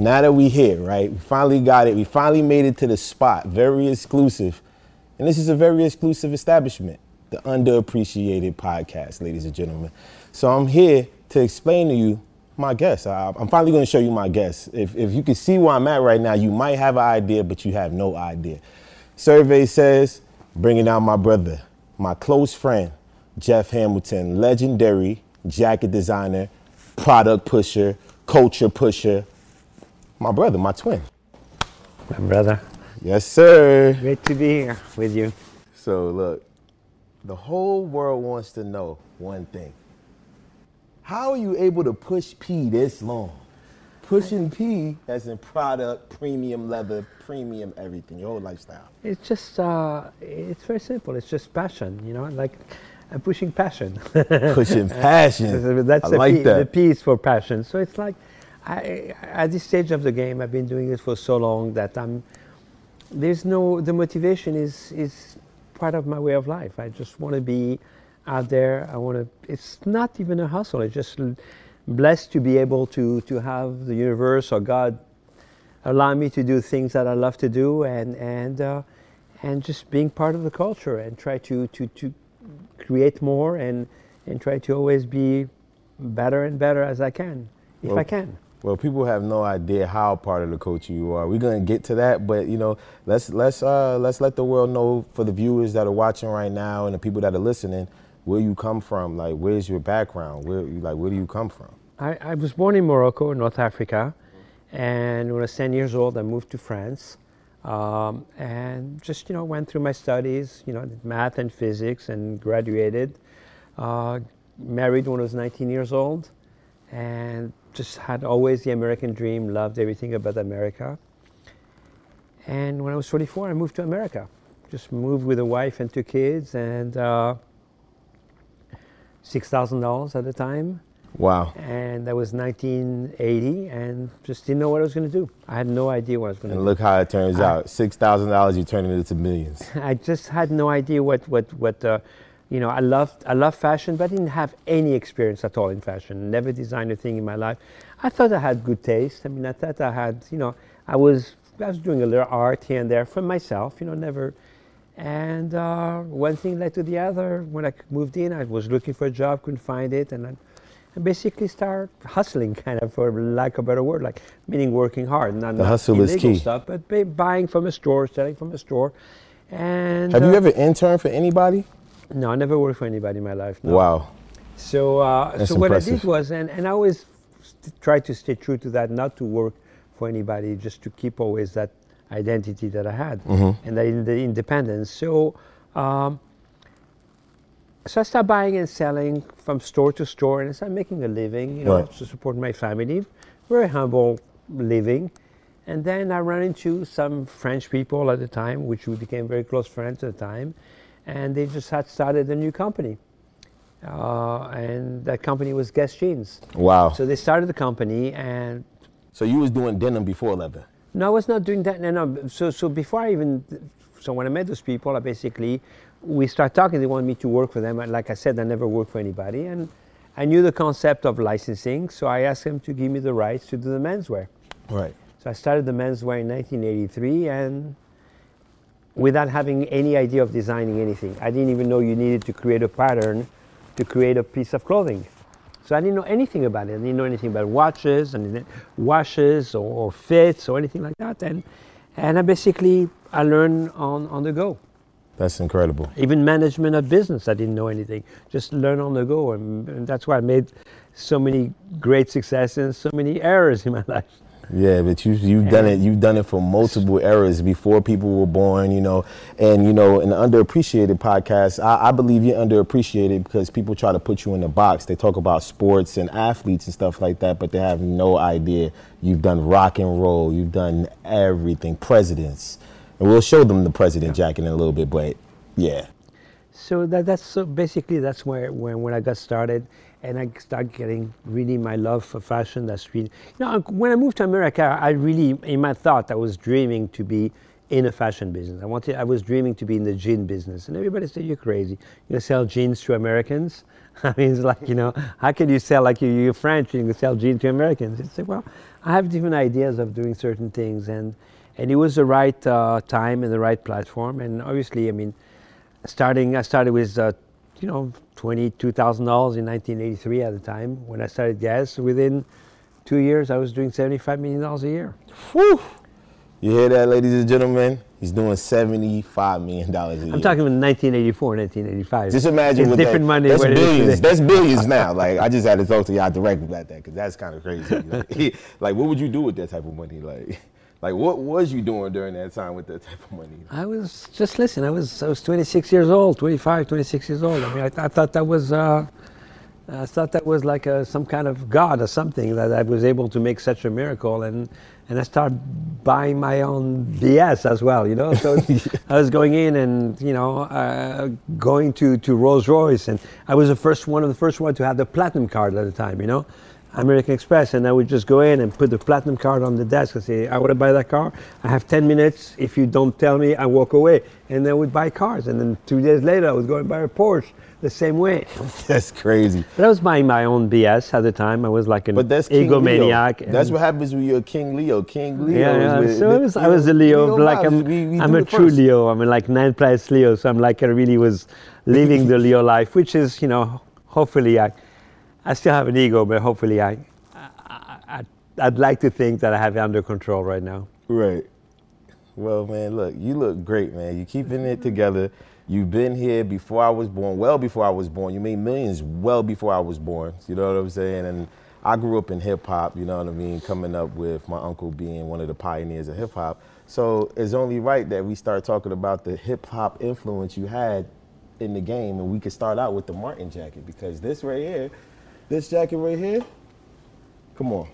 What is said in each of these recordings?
Now that we here, right? We finally got it. We finally made it to the spot. Very exclusive. And this is a very exclusive establishment, the underappreciated podcast, ladies and gentlemen. So I'm here to explain to you my guest. I, am finally going to show you my guest. If, if you can see where I'm at right now, you might have an idea, but you have no idea. Survey says, bringing out my brother, my close friend, Jeff Hamilton, legendary jacket designer, product pusher, culture pusher, my brother, my twin. My brother. Yes, sir. Great to be here with you. So, look, the whole world wants to know one thing. How are you able to push P this long? Pushing P as in product, premium leather, premium everything, your whole lifestyle. It's just, uh, it's very simple. It's just passion, you know, like I'm pushing passion. pushing passion. That's I the, like P, that. the P is for passion. So it's like, I, at this stage of the game, I've been doing it for so long that I'm. There's no the motivation is is part of my way of life. I just want to be out there. I want to. It's not even a hustle. It's just blessed to be able to to have the universe or God allow me to do things that I love to do and and uh, and just being part of the culture and try to to to create more and and try to always be better and better as I can if Well, I can. Well, people have no idea how part of the culture you are. We're gonna get to that, but you know, let's let's uh, let's let the world know for the viewers that are watching right now and the people that are listening, where you come from. Like, where's your background? Where like, where do you come from? I, I was born in Morocco, North Africa, and when I was 10 years old, I moved to France, um, and just you know went through my studies, you know, math and physics, and graduated. Uh, married when I was 19 years old, and just had always the American dream. Loved everything about America. And when I was 24, I moved to America. Just moved with a wife and two kids, and uh, six thousand dollars at the time Wow. and that was 1980 and just didn't know what I was going to do. I had no idea what I was going to do. And look how it turns I- out. Six thousand dollars, you turn it into millions. I just had no idea what what what uh, you know. I loved I love fashion, but I didn't have any experience at all in fashion. Never designed a thing in my life. I thought I had good taste. I mean, I thought I had you know I was I was doing a little art here and there for myself. You know, never. And uh, one thing led to the other. When I moved in, I was looking for a job, couldn't find it, and I and basically start hustling, kind of, for lack of a better word, like meaning working hard, not The not hustle is key. stuff, but buying from a store, selling from a store. And Have you uh, ever interned for anybody? No, I never worked for anybody in my life. no. Wow. So, uh, so what I did was, and, and I always try to stay true to that, not to work for anybody, just to keep always that identity that I had Mm-hmm. and that in the independence. So, um, so I started buying and selling from store to store, and I started making a living, you know, Right. to support my family. Very humble living. And then I ran into some French people at the time, which we became very close friends at the time, and they just had started a new company. Uh, and that company was Guess Jeans. Wow. So they started the company, and So you was doing denim before leather. no, I was not doing that. No, no. So, so before I even, so when I met those people, I basically, we start talking. They wanted me to work for them. And like I said, I never worked for anybody, and I knew the concept of licensing. So I asked them to give me the rights to do the menswear. Right. So I started the menswear in 1983, and without having any idea of designing anything, I didn't even know you needed to create a pattern to create a piece of clothing. So I didn't know anything about it. I didn't know anything about watches and washes or, or fits or anything like that. And and I basically I learned on, on the go. That's incredible. Even management of business, I didn't know anything. Just learn on the go, and, and that's why I made so many great successes and so many errors in my life. Yeah, but you you've done it. You've done it for multiple eras before people were born. You know, and you know, in the underappreciated podcast, I, I believe you're underappreciated because people try to put you in the box. They talk about sports and athletes and stuff like that, but they have no idea you've done rock and roll. You've done everything. Presidents, and we'll show them the president jacket in a little bit. But yeah, So that, that's so basically that's where when, when I got started, and I started getting really my love for fashion. That's really you know when I moved to America, I really in my thought I was dreaming to be in a fashion business. I wanted I was dreaming to be in the jean business, and everybody said you're crazy. You're gonna sell jeans to Americans. I mean, it's like you know how can you sell like you, you're French you can sell jeans to Americans? It's like well, I have different ideas of doing certain things, and and it was the right uh, time and the right platform, and obviously I mean starting I started with uh, you know twenty two thousand dollars in nineteen eighty three at the time when I started Guess. Within two years, I was doing seventy five million dollars a year. Whew. You hear that, ladies and gentlemen? He's doing seventy-five million dollars a year. I'm talking about 1984, 1985. Just imagine it's what different that, money. That's what it is billions. That's billions now. Like I just had to talk to y'all directly about that because that's kind of crazy. Like, like, what would you do with that type of money? Like, like what was you doing during that time with that type of money? I was just listen. I was I was 26 years old, 25, 26 years old. I mean, I, I thought that was uh, I thought that was like a, some kind of god or something that I was able to make such a miracle, and and I started buying my own BS as well. You know, so I was going in and you know uh, going to to Rolls Royce, and I was the first one of the first one to have the platinum card at the time. You know. American Express, and I would just go in and put the platinum card on the desk and say, I want to buy that car. I have 10 minutes. If you don't tell me, I walk away. And then would buy cars. And then two days later, I was going to buy a Porsche the same way. That's crazy. But I was buying my own BS at the time. I was like an But that's egomaniac. Leo. That's what happens when you're a King Leo. King Leo. yeah, yeah. So I was, I was a Leo, but like. I'm, We- we I'm a true first. Leo. I'm like nine plus Leo. So I'm like I really was living the Leo life, which is, you know, hopefully I, I still have an ego, but hopefully I, I, I I'd like to think that I have it under control right now. Right. Well, man, look, you look great, man. You're keeping it together. You've been here before I was born, well before I was born. You made millions well before I was born. You know what I'm saying? And I grew up in hip hop, you know what I mean, coming up with my uncle being one of the pioneers of hip hop. So it's only right that we start talking about the hip hop influence you had in the game and we could start out with the Martin jacket because this right here, this jacket right here, come on.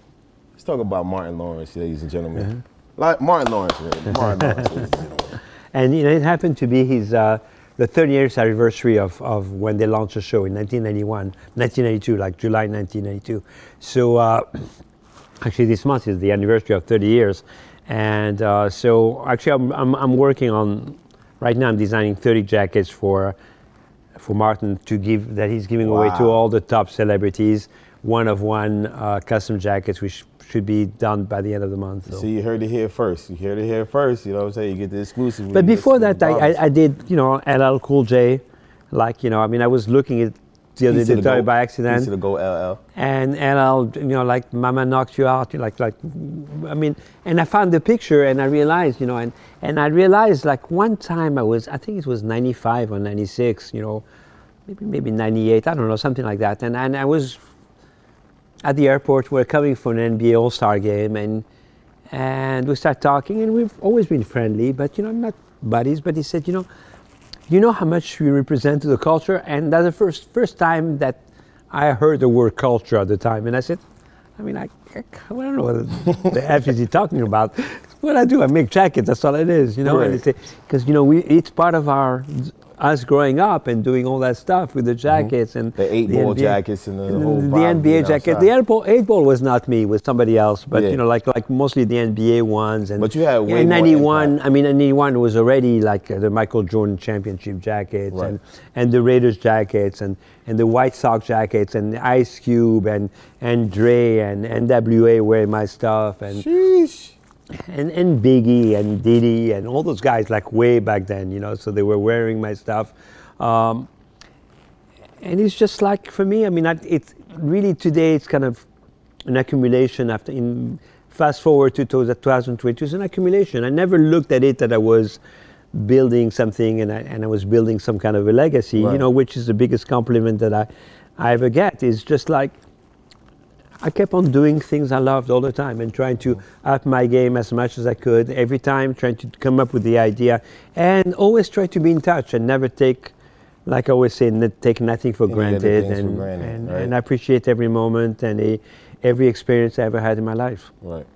Let's talk about Martin Lawrence, ladies and gentlemen. Like Martin Lawrence. Martin Lawrence, ladies and gentlemen. And you know, it happened to be his uh, the 30 years anniversary of, of when they launched the show in 1991, 1992, like July 1992. So uh, actually, this month is the anniversary of 30 years, and uh, so actually, I'm, I'm I'm working on right now. I'm designing 30 jackets for for Martin to give that he's giving away to all the top celebrities. One of one uh, custom jackets, which should be done by the end of the month. so. See, you heard it here first. You heard it here first. You know what I'm saying? You get the exclusive. But before that, I, I, I did, you know, LL Cool J. Like, you know, I mean, I was looking at the other day the sorry, goat. by accident. Piece of the go LL. and and I'll you know like Mama knocked you out, like like I mean, and I found the picture and I realized you know and and I realized like one time I was I think it was 95 or 96, you know, maybe maybe 98, I don't know something like that, and and I was at the airport. We're coming for an NBA All Star game and and we start talking and we've always been friendly, but you know not buddies. But he said you know you know how much we represent to the culture? And that's the first first time that i heard the word culture at the time. And i said i mean i, I don't know what the f is he talking about. What i do i make jackets. That's all it is you know? And Right. because you know we it's part of our us growing up and doing all that stuff with the jackets and Mm-hmm. The eight ball NBA jackets and the whole the vibe being NBA jacket. outside. The eight ball, eight ball was not me, was somebody else. But Yeah. you know, like like mostly the NBA ones. And But you had way in '91. impact. I mean, '91 was already like the Michael Jordan championship jackets Right. and and the Raiders jackets and and the White Sox jackets and Ice Cube and and Dre and NWA wearing my stuff and Sheesh. And, and Biggie and Diddy and all those guys like way back then, you know, so they were wearing my stuff. Um, and it's just like for me, I mean, I, it's really today it's kind of an accumulation after in fast forward to 2022, it's an accumulation. I never looked at it that I was building something and I, and I was building some kind of a legacy, you know, which is the biggest compliment that I, I ever get is just like, I kept on doing things I loved all the time and trying to up my game as much as I could every time, trying to come up with the idea and always try to be in touch and never take, like I always say, n- take nothing for Any granted. things for And, granted, and, right? and I appreciate every moment and eh, every experience I ever had in my life. Right.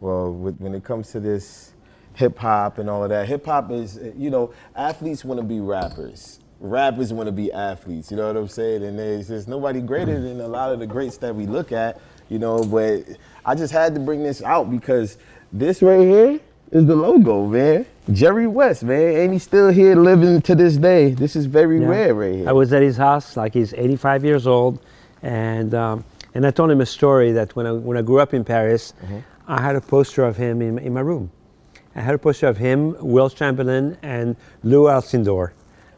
Well, with, when it comes to this hip hop and all of that, hip hop is, you know, athletes want to be rappers. Rappers want to be athletes. You know what I'm saying? And there's just nobody greater than a lot of the greats that we look at, you know. But I just had to bring this out because this right here is the logo, man. Jerry West, man. And he's still here living to this day. This is very Yeah. rare right here. I was at his house, like he's 85 years old, and um, and I told him a story that when I when I grew up in Paris, Mm-hmm. I had a poster of him in, in my room. I had a poster of him, Wilt Chamberlain, and Lew Alcindor.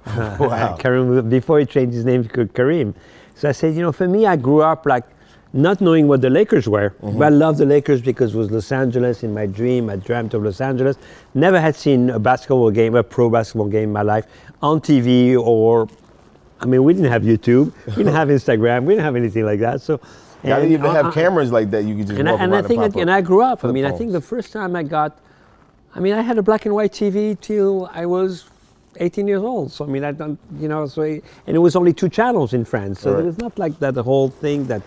Wow. Karim, before he changed his name to Kareem. So I said, you know, for me, I grew up like not knowing what the Lakers were, Mm-hmm. but I loved the Lakers because it was Los Angeles in my dream. I dreamt of Los Angeles. Never had seen a basketball game, a pro basketball game in my life on TV or I mean, we didn't have YouTube, we didn't have Instagram, we didn't have anything like that. So, Y'all didn't even I- have I- cameras like that. You could just and I, and I think, that, and. I grew up. I mean, I think the first time I got, I mean, I had a black and white TV till I was 18 years old. So I mean, I don't, you know, so I- and it was only two channels in France. So Right. it was not like that the whole thing that.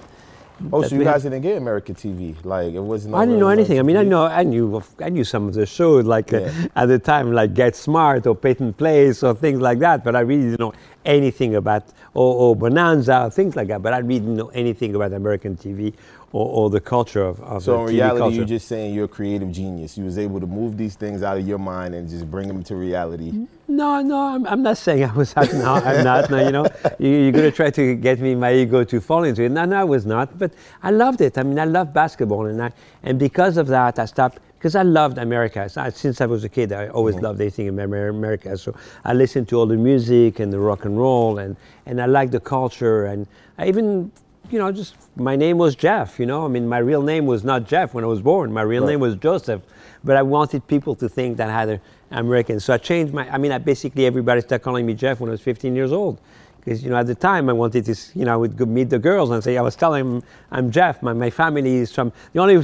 Oh, that so you guys didn't get American TV? Like it wasn't. I didn't know anything. I mean, I know I knew I knew some of the shows like uh, at the time, like Get Smart or Peyton Place or things like that. But I really didn't know anything about or, or Bonanza things like that. But I really didn't know anything about American TV or, or the culture of, of So the in reality, culture. you're just saying you're a creative genius. You was able to move these things out of your mind and just bring them to reality. No, no, I'm, I'm not saying I was. No, I'm not. No, you know, you, you're going to try to get me my ego to fall into it. No, no, I was not. But I loved it. I mean, I loved basketball, and I, and because of that, I stopped because I loved America. I- since I was a kid, I always mm-hmm. loved anything in America. So I listened to all the music and the rock and roll, and and I liked the culture, and I even. You know, just my name was Jeff. You know, I mean, my real name was not Jeff when I was born. My real Right. name was Joseph, but I wanted people to think that I had an American. So I changed my. I mean, I basically everybody started calling me Jeff when I was 15 years old, because you know at the time I wanted to. You know, I would go meet the girls and say I was telling them I'm Jeff. My, my family is from. The only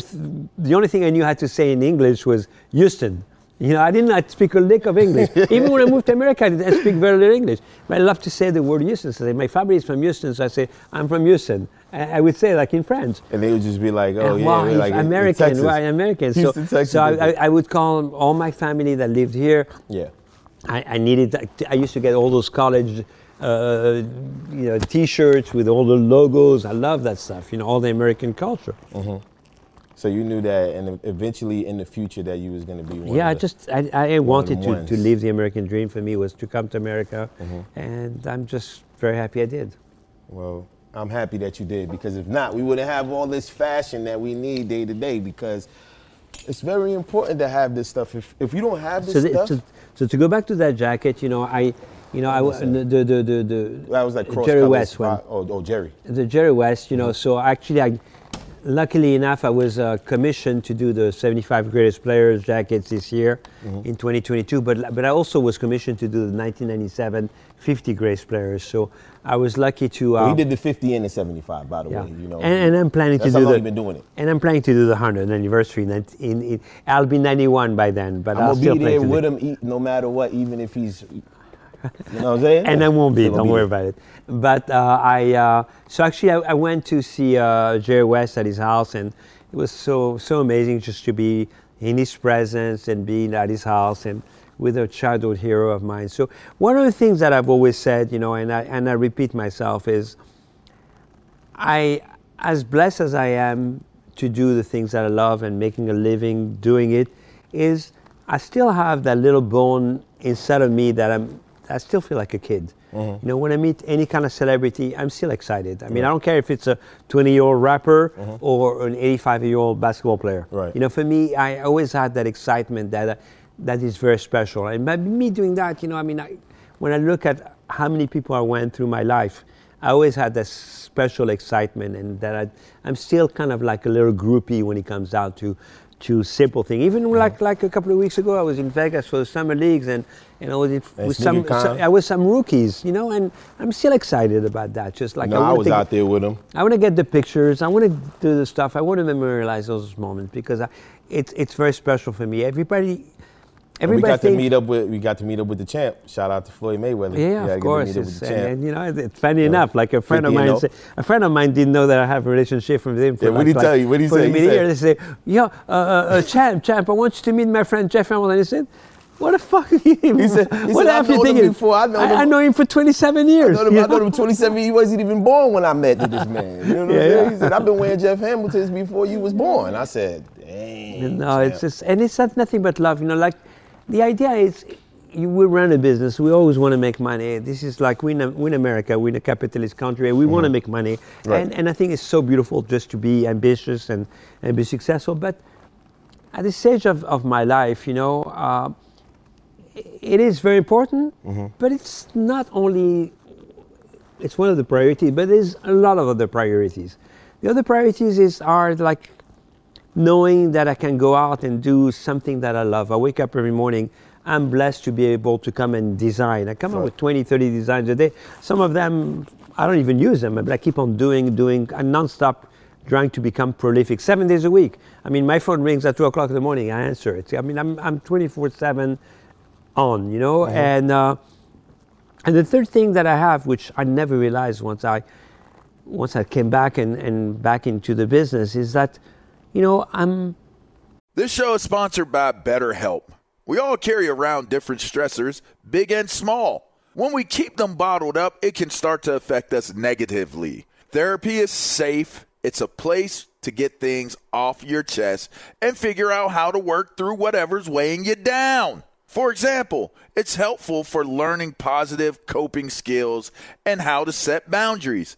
the only thing I knew how to say in English was Houston. You know, I did not speak a lick of English. Even when I moved to America, I didn't speak very little English. But I love to say the word Houston. So my family is from Houston, so I say, I'm from Houston. I, I would say like in French. And they would just be like, "Oh And yeah, wow, we're he's like in- in American. Texas. Why American? So, Houston, Texas, so I, I. I would call all my family that lived here. yeah. I, I needed. I used to get all those college, uh, you know, T-shirts with all the logos. I love that stuff. You know, all the American culture. So you knew that, and eventually in the future that you was going to be one. yeah, I the- just I, I wanted to, to ones. Mm-hmm. live the American dream. For me, was to come to America, and I'm just very happy I did. Well, I'm happy that you did because if not, we wouldn't have all this fashion that we need day to day because it's very important to have this stuff. If, if you don't have this so, the- stuff, to, so to go back to that jacket, you know, I, You know, I the, the, the, the, the That was like Jerry West one. Oh, oh, Jerry. the Jerry West, you know, so actually, I, luckily enough, I was uh, commissioned to do the 75 greatest players jackets this year in 2022, but, but I also was commissioned to do the 1997 50 greatest players. So I was lucky to. Well, Uh, he did the 50 and the 75, by the yeah. way. You know, and, and I'm planning That's to how do long the. been doing it. And I'm planning to do the 100th anniversary. In, in, in, I'll be 91 by then, but I'm I'll gonna still be there with him, no matter what, even if he's. You know what I'm saying? and I won't be. Don't worry there. about it. But uh, I uh, so actually I, I went to see uh, Jerry West at his house, and it was so so amazing just to be in his presence and being at his house and with a childhood hero of mine. So one of the things that I've always said, you know, and I and I repeat myself is, I as blessed as I am to do the things that I love and making a living doing it, is I still have that little bone inside of me that I'm I still feel like a kid. You know, when I meet any kind of celebrity, I'm still excited. I mean, I don't care if it's a 20 year old rapper or an 85 year old basketball player. Right. You know, for me, I always had that excitement that uh, that is very special. And by me doing that, you know, I mean, I, when I look at how many people I went through my life, I always had that special excitement, and that I, I'm still kind of like a little groupie when it comes down to to simple things. Even like like a couple of weeks ago, I was in Vegas for the summer leagues, and and I was in, with some, I was some rookies, you know, and I'm still excited about that. Just like No, I wanna was out there with them. I want to get the pictures. I want to do the stuff. I want to memorialize those moments because I, it's it's very special for me. Everybody, we got to meet up with we got to meet up with the champ. Shout out to Floyd Mayweather. Yeah, of course. meet up with the and, champ. and, you know, it's funny enough. Like a friend of mine, a friend of mine didn't know that I have a relationship with him. For Yeah, like, what'd he like, tell you? What'd he for say? He said- They say, "Yo, uh, uh, uh, champ, champ, I want you to meet my friend Jeff Hamilton." And he said. What the fuck? He said- he what said, "I've you thinking? before. I've known I, I know him for 27 years. I know him, I know know? him 27. He wasn't even born when I met this man. You know what Yeah, I'm saying? yeah. He said, I've been wearing Jeff Hamilton's before you was born. I said, dang. No, it's just, and it's not nothing but love. You know, like the idea is, you we run a business. We always want to make money. This is like we in, we in America. We're in a capitalist country. and We want to make money, Mm-hmm. Right. and and I think it's so beautiful just to be ambitious and and be successful. But at this stage of, of my life, you know, uh, it is very important. Mm-hmm. But it's not only. It's one of the priorities, but there's a lot of other priorities. The other priorities is are like knowing that I can go out and do something that I love. I wake up every morning. I'm blessed to be able to come and design. I come up with 20, 30 designs a day. Some of them, I don't even use them, but I keep on doing, doing, and nonstop trying to become prolific seven days a week. I mean, my phone rings at two o'clock in the morning. I answer it. I mean, I'm, I'm 24 7 on, you know? And, uh, and the third thing that I have, which I never realized once I, once I came back and, and back into the business, is that, you know, I'm This show is sponsored by BetterHelp. We all carry around different stressors, big and small. When we keep them bottled up, it can start to affect us negatively. Therapy is safe, it's a place to get things off your chest and figure out how to work through whatever's weighing you down. For example, it's helpful for learning positive coping skills and how to set boundaries.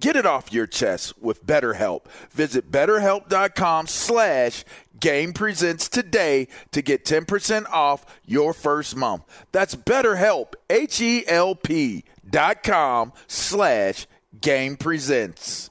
Get it off your chest with BetterHelp. Visit betterhelp.com slash game presents today to get 10% off your first month. That's betterhelp, H-E-L-P dot com slash game presents.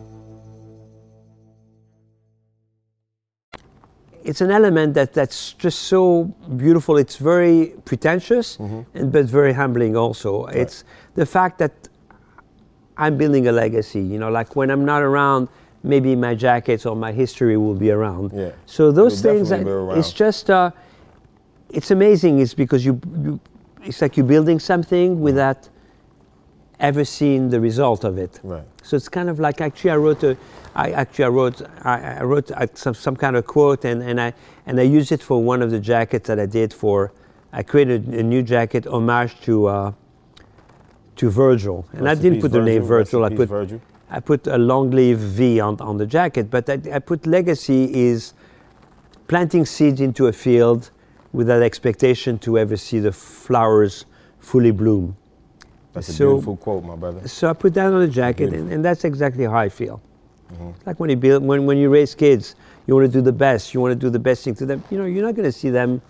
It's an element that, that's just so beautiful. It's very pretentious, and, but very humbling also. It's the fact that I'm building a legacy. You know, like when I'm not around, maybe my jackets or my history will be around. Yeah. So those It'll things, that- it's just, uh, it's amazing. It's because you, you, it's like you're building something without ever seen the result of it. Right. So it's kind of like actually I wrote a, I actually I wrote I, I wrote uh, some, some kind of quote and, and I and I used it for one of the jackets that I did for. I created a new jacket homage to uh, to Virgil, and Rest I didn't put the name Virgil. I put Virgil. I put a long sleeve V on, on the jacket, but I, I put legacy is planting seeds into a field without expectation to ever see the flowers fully bloom. That's a So- beautiful quote, my brother. So I put that on the jacket, and, and that's exactly how I feel. Mm-hmm. Like when you build, when, when you raise kids, you want to do the best. You want to do the best thing to them. You know, you're not going to see them,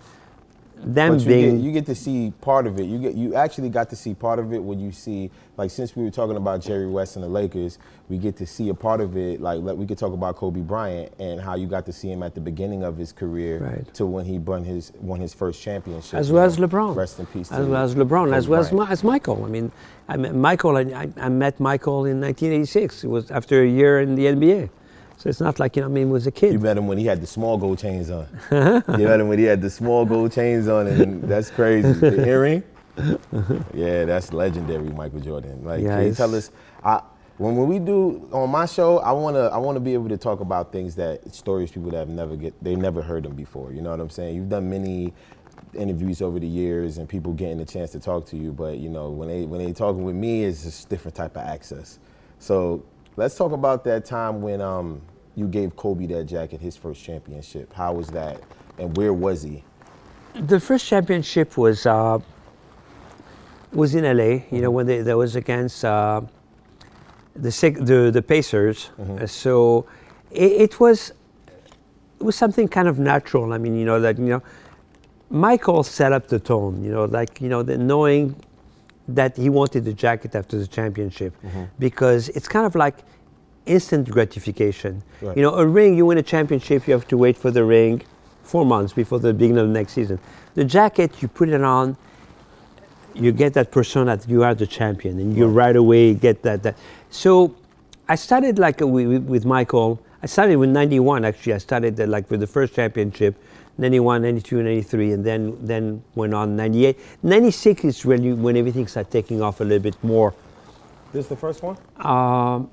them But you being. get, you get to see part of it. You get you actually got to see part of it when you see like since we were talking about Jerry West and the Lakers, we get to see a part of it. Like we could talk about Kobe Bryant and how you got to see him at the beginning of his career Right. to when he won his won his first championship. as you well know. as LeBron. Rest in peace. As well as LeBron, Kobe as well as, Bryant. As Michael. I mean, I met Michael. I, I, I met Michael in 1986. It was after a year in the NBA. So it's not like you know. I mean, was a kid. You met him when he had the small gold chains on. you met him when he had the small gold chains on, and that's crazy. The earring. Yeah, that's legendary, Michael Jordan. Like, can you tell us? I, when, when we do on my show, I wanna I wanna be able to talk about things that stories people that have never get they never heard them before. You know what I'm saying? You've done many interviews over the years, and people getting a chance to talk to you. But you know, when they when they talking with me, it's just different type of access. So let's talk about that time when um, you gave Kobe that jacket, his first championship. How was that, and where was he? The first championship was uh, was in LA. You know, Mm-hmm. when they, that was against uh, the, the the Pacers. Mm-hmm. Uh, so it, it was it was something kind of natural. I mean, you know that you know Michael set up the tone. You know, like you know the knowing that he wanted the jacket after the championship Mm-hmm. because it's kind of like instant gratification. Right. You know, a ring, you win a championship, you have to wait for the ring four months before the beginning of the next season. The jacket, you put it on, you get that persona that you are the champion, and you right away get that. that. So I started like uh, with, with Michael. I started with 91 actually. I started uh, like with the first championship, 91, 92, 93, and then then went on 98. 96 is really when everything started taking off a little bit more. This is the first one? Um,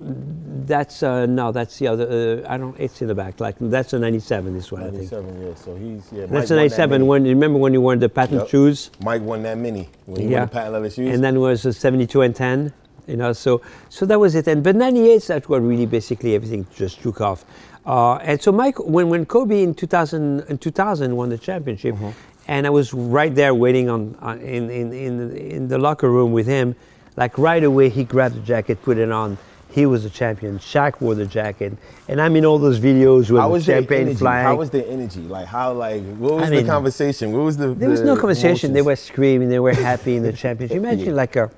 that's uh, no, that's the other. Uh, I don't. It's in the back. Like that's a 97. This one, I think. 97, yeah. So he's yeah. Mike That's a won that 97. many. When remember when you wore the patent Yep. shoes? Mike won that many when he won the patent leather shoes. And then was a 72 and 10. You know, so so that was it. And but 98, that's what really basically everything just took off. Uh, and so Mike, when when Kobe in 2000 in 2000 won the championship, Mm-hmm. and I was right there waiting on, on in, in in in the locker room with him, like right away he grabbed the jacket, put it on. He was the champion. Shaq wore the jacket, and I'm in all those videos with how was the champagne energy? flying. How was their energy? Like how like what was I the mean, conversation? What was the There was the no conversation. They were screaming. They were happy in the championship. Imagine Yeah. like a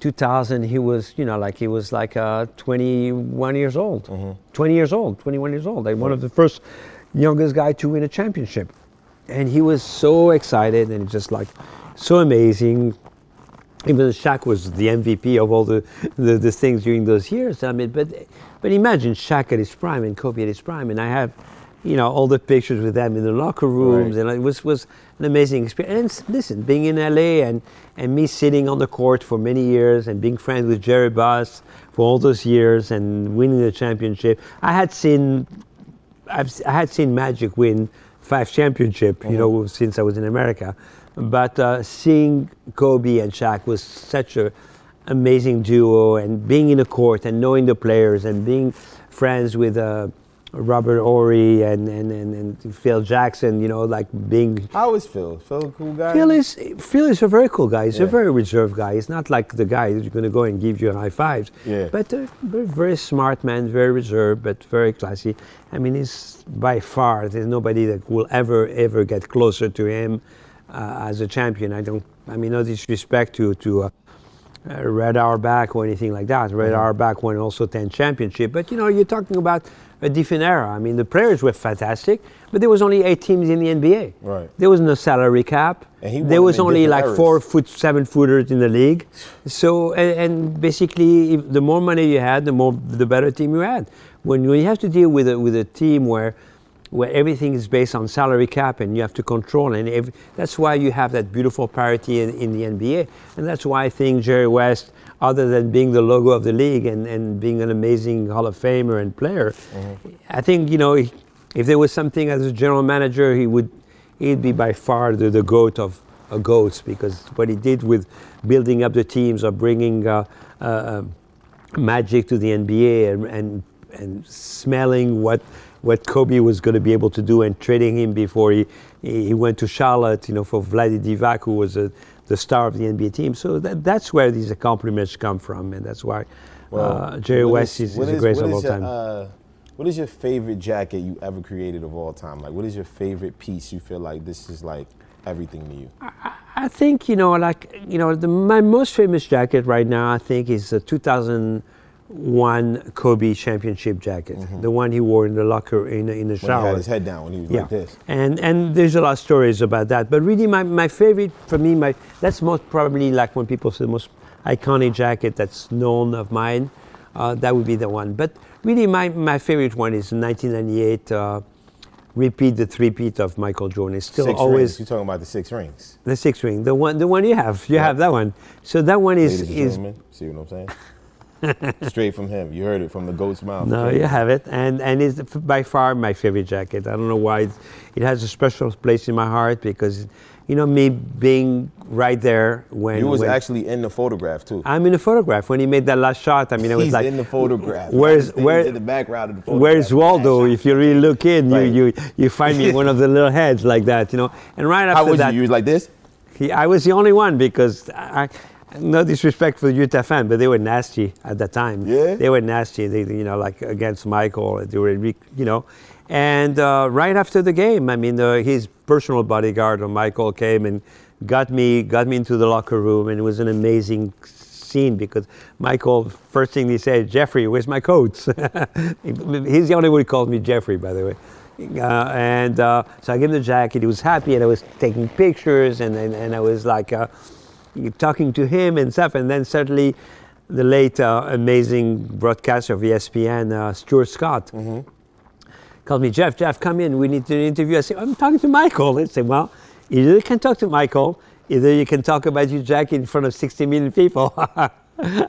2000. He was, you know, like he was like uh, 21 years old, Mm-hmm. 20 years old, 21 years old. Like one of the first youngest guy to win a championship, and he was so excited and just like so amazing. Even Shaq was the MVP of all the, the, the things during those years. I mean, but but imagine Shaq at his prime and Kobe at his prime, and I have you know, all the pictures with them in the locker rooms, Right. and it was was an amazing experience. And listen, being in LA and and me sitting on the court for many years and being friends with Jerry Buss for all those years and winning the championship, I had seen I've, I had seen Magic win five championship, you uh-huh. know, since I was in America. But uh, seeing Kobe and Shaq was such a amazing duo, and being in the court and knowing the players and being friends with uh, Robert Horry and, and, and, and Phil Jackson, you know, like being How is Phil? Phil a cool guy? Phil is Phil is a very cool guy. He's a very reserved guy. He's not like the guy who's going to go and give you high fives. Yeah. But a very, very smart man, very reserved, but very classy. I mean, he's by far there's nobody that will ever ever get closer to him uh, as a champion. I don't. I mean, no disrespect to to. Uh, uh, Red Auerbach or anything like that. Red Auerbach won also 10 championship. But you know, you're talking about a different era. I mean, the players were fantastic, but there was only eight teams in the NBA. Right. There was no salary cap. And he there was only like eras. four foot, seven footers in the league. So, and, and basically, if the more money you had, the more the better team you had. When you have to deal with a, with a team where where everything is based on salary cap and you have to control and ev that's why you have that beautiful parity in, in the NBA and that's why I think Jerry West other than being the logo of the league and, and being an amazing Hall of Famer and player I think you know if if there was something as a general manager he would he'd be by far the, the goat of uh, goats because what he did with building up the teams or bringing uh, uh, magic to the NBA and, and, and smelling what, what Kobe was going to be able to do and trading him before he, he went to Charlotte, you know, for Vlade Divac, who was a, the star of the NBA team. So that, that's where these accomplishments come from, and that's why uh, well, uh, Jerry West is, is, is, the greatest of all time. Uh, what is your favorite jacket you ever created of all time? Like, what is your favorite piece you feel like this is like everything to you? I, I think you know, like you know, the, my most famous jacket right now, I think, is a 2000- one Kobe championship jacket, mm-hmm. the one he wore in the locker in in the shower. When he had his head down when he was yeah. like this. And and there's a lot of stories about that. But really, my, my favorite for me, my that's most probably like when people say the most iconic jacket that's known of mine. Uh, that would be the one. But really, my, my favorite one is 1998. Uh, repeat the three-peat of Michael Jordan. It's still six always rings. you're talking about the six rings. The six ring, the one, the one you have. You have that one. So that one is is. See what I'm saying? Straight from him. You heard it from the goat's mouth. no, you have it, and and it's by far my favorite jacket. I don't know why it has a special place in my heart because, you know, me being right there when You was when- actually in the photograph too. I'm in the photograph when he made that last shot. I mean, I was like, in the photograph. Where's where? in the background of the photograph. Where's Waldo? If you really look in, Right. you, you you find me one of the little heads like that, you know. And right How after was that, you? You was like this? He, I was the only one because I, no disrespect for the Utah fan, but they were nasty at that time. Yeah? They were nasty. They, you know, like against Michael, they were, you know. And uh, right after the game, I mean, uh, his personal bodyguard, uh, Michael, came and got me, got me into the locker room, and it was an amazing scene because Michael, first thing he said, Jeffrey, where's my coats? He's the only one who called me Jeffrey, by the way. Uh, and uh, so I gave him the jacket. He was happy, and I was taking pictures, and and, and I was like uh, talking to him and stuff. And then suddenly, the late uh, amazing broadcaster of ESPN, uh, Stuart Scott, called me, Jeff. Jeff, come in. We need to interview. I said, I'm talking to Michael. They said, well, either you can talk to Michael, either you can talk about you, Jack, in front of 60 million people.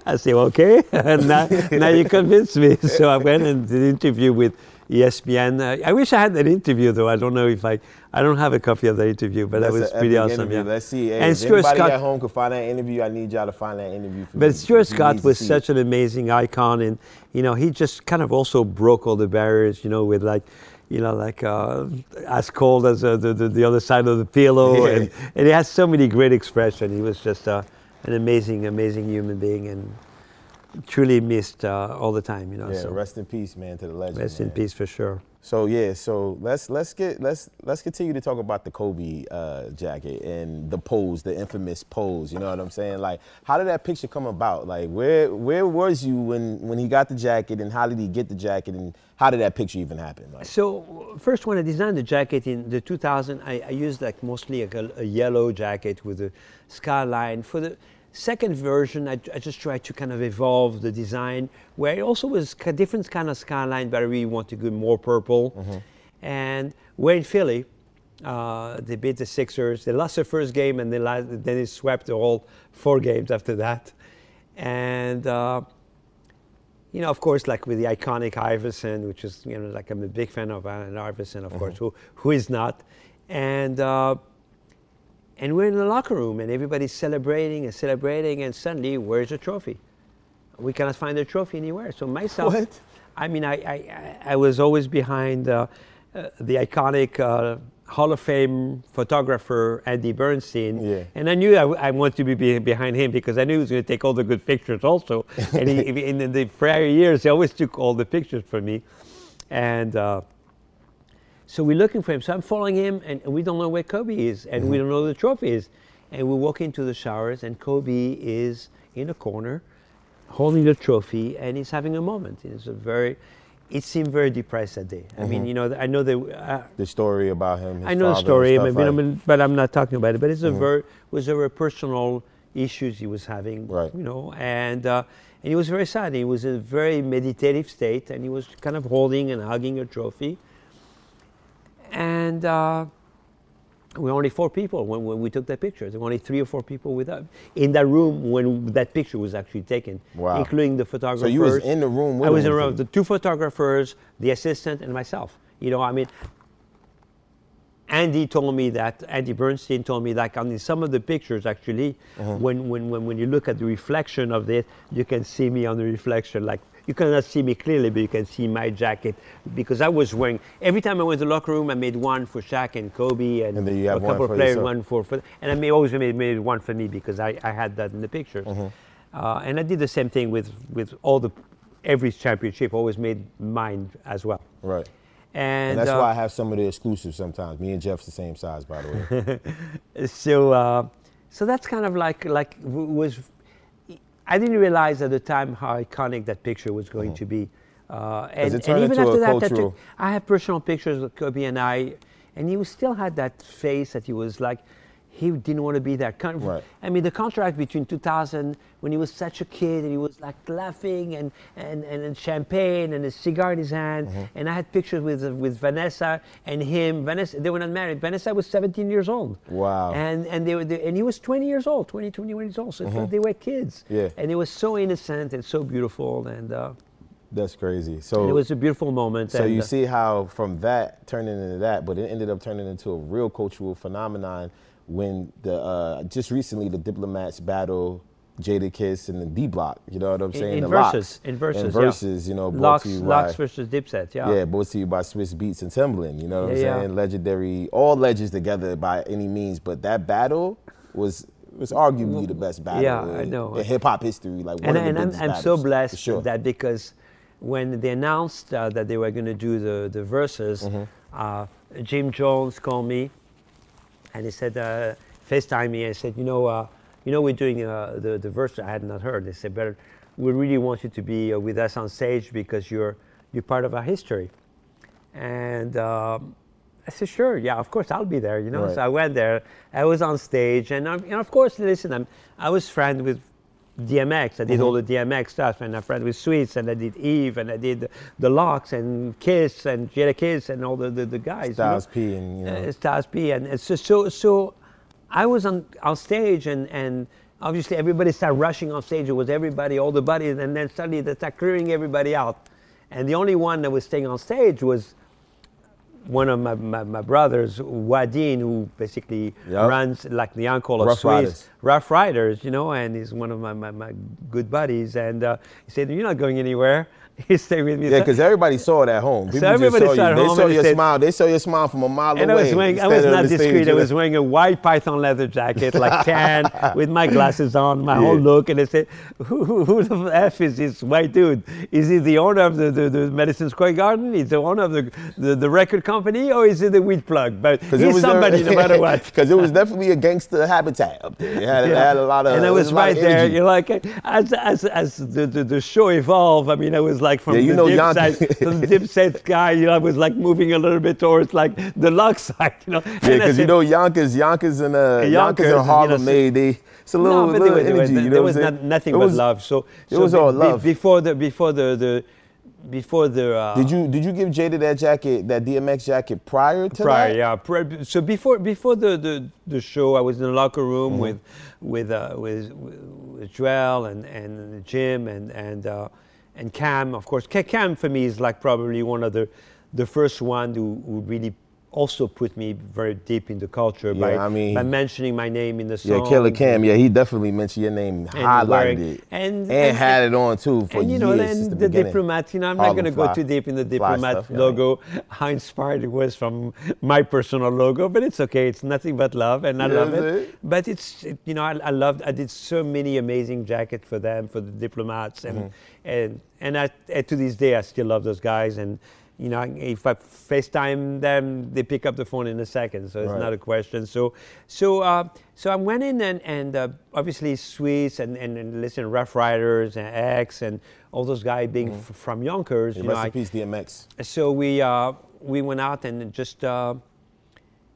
I said, okay. And now, now you convinced me. So I went and did an interview with ESPN. I wish I had that interview, though. I don't know if I, I don't have a copy of that interview, but that was pretty awesome. interview. Yeah. Let's see. Hey, and if Stuart anybody Scott, at home could find that interview, I need y'all to find that interview. For me, but Stuart because Scott was such it. an amazing icon, and you know, he just kind of also broke all the barriers. You know, with like, you know, like uh, as cold as uh, the, the the other side of the pillow, Yeah. and, and he has so many great expressions. He was just uh, an amazing, amazing human being, and truly missed uh, all the time. You know, Yeah, so rest in peace, man, to the legend. rest in peace for sure. So yeah, so let's let's get let's let's continue to talk about the Kobe uh, jacket and the pose, the infamous pose. You know what I'm saying? Like, how did that picture come about? Like, where where was you when when he got the jacket, and how did he get the jacket, and how did that picture even happen? Like, So first, when I designed the jacket in the 2000, I, I used like mostly like a, a yellow jacket with a skyline. For the second version, I, I just tried to kind of evolve the design, where it also was a different kind of skyline, but I really want to go more purple. And we're in Philly. Uh, they beat the Sixers. They lost the first game, and they then they swept all four games after that. And uh, you know, of course, like with the iconic Iverson, which is you know, like I'm a big fan of Allen Iverson, of course. Who who is not? And uh, and we're in the locker room, and everybody's celebrating and celebrating, and suddenly, where's the trophy? We cannot find the trophy anywhere. So myself, What? I mean, I, I, I- was always behind uh, uh, the iconic uh, Hall of Fame photographer Andy Bernstein, Yeah. and I knew I, I wanted to be, be behind him because I knew he was going to take all the good pictures also. and he, in the prior years, he always took all the pictures for me, and. So we're looking for him. So I'm following him, and we don't know where Kobe is, and we don't know where the trophy is. And we walk into the showers, and Kobe is in a corner, holding the trophy, and he's having a moment. It's a very, it seemed very depressed that day. I mean, you know, I know that. Uh, The story about him. his I know the story, maybe, right? I'm- but I'm not talking about it. But it's a very was a very personal issues he was having, Right. you know, and uh, and he was very sad. He was in a very meditative state, and he was kind of holding and hugging a trophy. And uh, we were only four people when, when we took that picture. There were only three or four people with us in that room when that picture was actually taken, Wow. including the photographers. So you was in the room with I was in the room. The two photographers, the assistant, and myself. You know, I mean, Andy told me that, Andy Bernstein told me that, like on some of the pictures actually, Uh-huh. when, when, when, when you look at the reflection of it, you can see me on the reflection. Like you cannot see me clearly, but you can see my jacket because I was wearing, every time I went to the locker room, I made one for Shaq and Kobe and, And a couple of players, one for, for and I made, always made, made one for me because I, I had that in the pictures. Uh-huh. Uh, and I did the same thing with, with all the, every championship, always made mine as well. Right. And, And that's uh, why I have some of the exclusives sometimes. Me and Jeff's the same size, by the way. so uh, so that's kind of like like was I didn't realize at the time how iconic that picture was going to be. Uh, and, it and even after that, that took- I have personal pictures with Kobe and I, and he still had that face that he was like, he didn't want to be there. Con- Right. I mean, the contract between 2000, when he was such a kid and he was like laughing and, and, and, and champagne and a cigar in his hand, Mm-hmm. and I had pictures with, with Vanessa and him. Vanessa, they were not married. Vanessa was 17 years old. Wow. And, and, they were, they, and he was 20 years old, 20, 21 years old. So it's like they were kids. Yeah. And it was so innocent and so beautiful. And, uh, That's crazy. So it was a beautiful moment. So you uh, see how from that turning into that, but it ended up turning into a real cultural phenomenon when the uh, just recently the diplomats battle Jadakiss and the D Block. You know what I'm saying? in the verses, in verses, yeah. verses. You know, brought LOX, to you LOX by versus Dipset, yeah. yeah, brought to you by Swizz Beatz and Timbaland. You know what I'm Yeah, yeah. saying? Legendary, all legends together by any means. But that battle was was arguably the best battle Yeah, I in, know. in hip hop history. Like one and, of the and I'm, I'm so blessed sure. that because when they announced uh, that they were going to do the, the verses, Mm-hmm. uh, Jim Jones called me and he said, uh, FaceTime me and said, you know, uh, you know, we're doing uh, the, the verse I had not heard. They said, but we really want you to be uh, with us on stage because you're, you're part of our history. And um, I said, sure, yeah, of course, I'll be there, you know. Right. So I went there. I was on stage, and, um, and of course, listen, I'm, I was friend with DMX. I did Mm-hmm. all the DMX stuff, and I'm friend with Swizz, and I did Eve, and I did the LOX, and Kiss, and Jadakiss, and all the, the, the guys. you know. P and you know. Uh, Styles P, and it's just so so. I was on on stage, and and obviously everybody started rushing on stage. It was everybody, all the buddies, and then suddenly they start clearing everybody out, and the only one that was staying on stage was one of my, my, my brothers, Wadeen, who basically Yup. runs like the uncle of Rough Swiss, Riders. Ruff Ryders, you know, and he's one of my, my, my good buddies. And uh, he said, You're not going anywhere. He stayed with me. Yeah, because everybody saw it at home. People everybody just saw saw it you. They home saw your said- smile. They saw your smile from a mile and I away. was wearing, I was not discreet. I was wearing a white python leather jacket, like tan, with my glasses on, my whole look. And they said, who, who, who the F is this white dude? Is he the owner of the, the, the Madison Square Garden? Is the owner of the, the, the record company? Or is he the weed plug? But he's somebody no matter what. Because it was definitely a gangster habitat up there. It had, it had a lot of. and I there was right there. You're like, as as as the, the, the show evolved. I mean, I was like from Yeah, you the know dip Yon- side, from the dip set guy. You know, I was like moving a little bit towards like the luck side. You know, Yeah, because you know Yonkers, Yonkers and uh, Yonkers Yonkers, and you Harlem, know, they they it's a little, no, little there was, energy. there was, you know there was not, nothing It but was- love. So it so was be- all be- love. before the before the the before the. Uh, Did you did you give Jada that jacket, that DMX jacket prior to prior, that? yeah. Prior, so before before the, the, the show, I was in the locker room Mm-hmm. with with uh, with with Juelz and and Jim and and uh, and Cam. Of course, Cam for me is like probably one of the the first one who, who really also put me very deep in the culture by, I mean- by mentioning my name in the song. Yeah, Killer Cam. Yeah, he definitely mentioned your name, highlighted wearing- it, and- and, and- had it on too for and you know, years. and since the, the, diplomat, you know, I'm not going to go too deep in the diplomat stuff, yeah. logo, how inspired it was from my personal logo, but it's okay. It's nothing but love, and I Yeah, love it. it? But it's, you know, I, I loved, I did so many amazing jackets for them, for the diplomats, and, Mm-hmm. and, and, I, and to this day, I still love those guys. And, you know, if I FaceTime them, they pick up the phone in a second, so it's Right. not a question. So, so, uh, so I went in and, and uh, obviously Swizz and, and, and listen, Ruff Ryders and X and all those guys being f- from Yonkers. Yeah, you know, rest I- in peace, DMX. so we uh, we went out and just uh,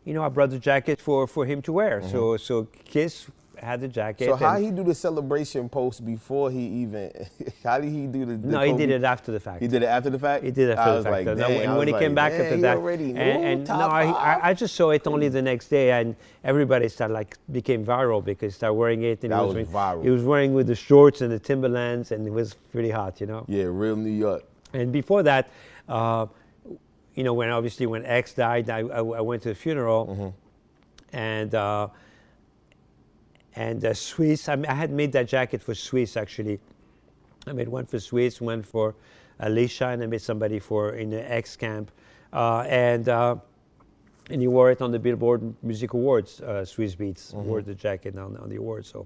you know I brought the jacket for, for him to wear. So so Kiss had the jacket. Mm-hmm. So how he do the celebration post before he even? How did he do the? the no, he did it after the fact. He did it after the fact. He did it I after the was fact. Like, and when he was came back after he that, already knew and, and no, I. I, I just saw it only the next day, and everybody started like became viral because he started wearing it, and That he was wearing, viral. He was wearing with the shorts and the Timberlands, and it was pretty hot, you know. yeah, real New York. And before that, uh, you know, when obviously when X died, I, I, I went to the funeral, and uh, and uh, Swizz. I, mean, I had made that jacket for Swizz actually. I made one for Swizz, one for Alicia, and I made somebody for in the X camp, uh, and. Uh, and he wore it on the Billboard Music Awards. Uh, Swizz Beatz wore the jacket on, on the awards, so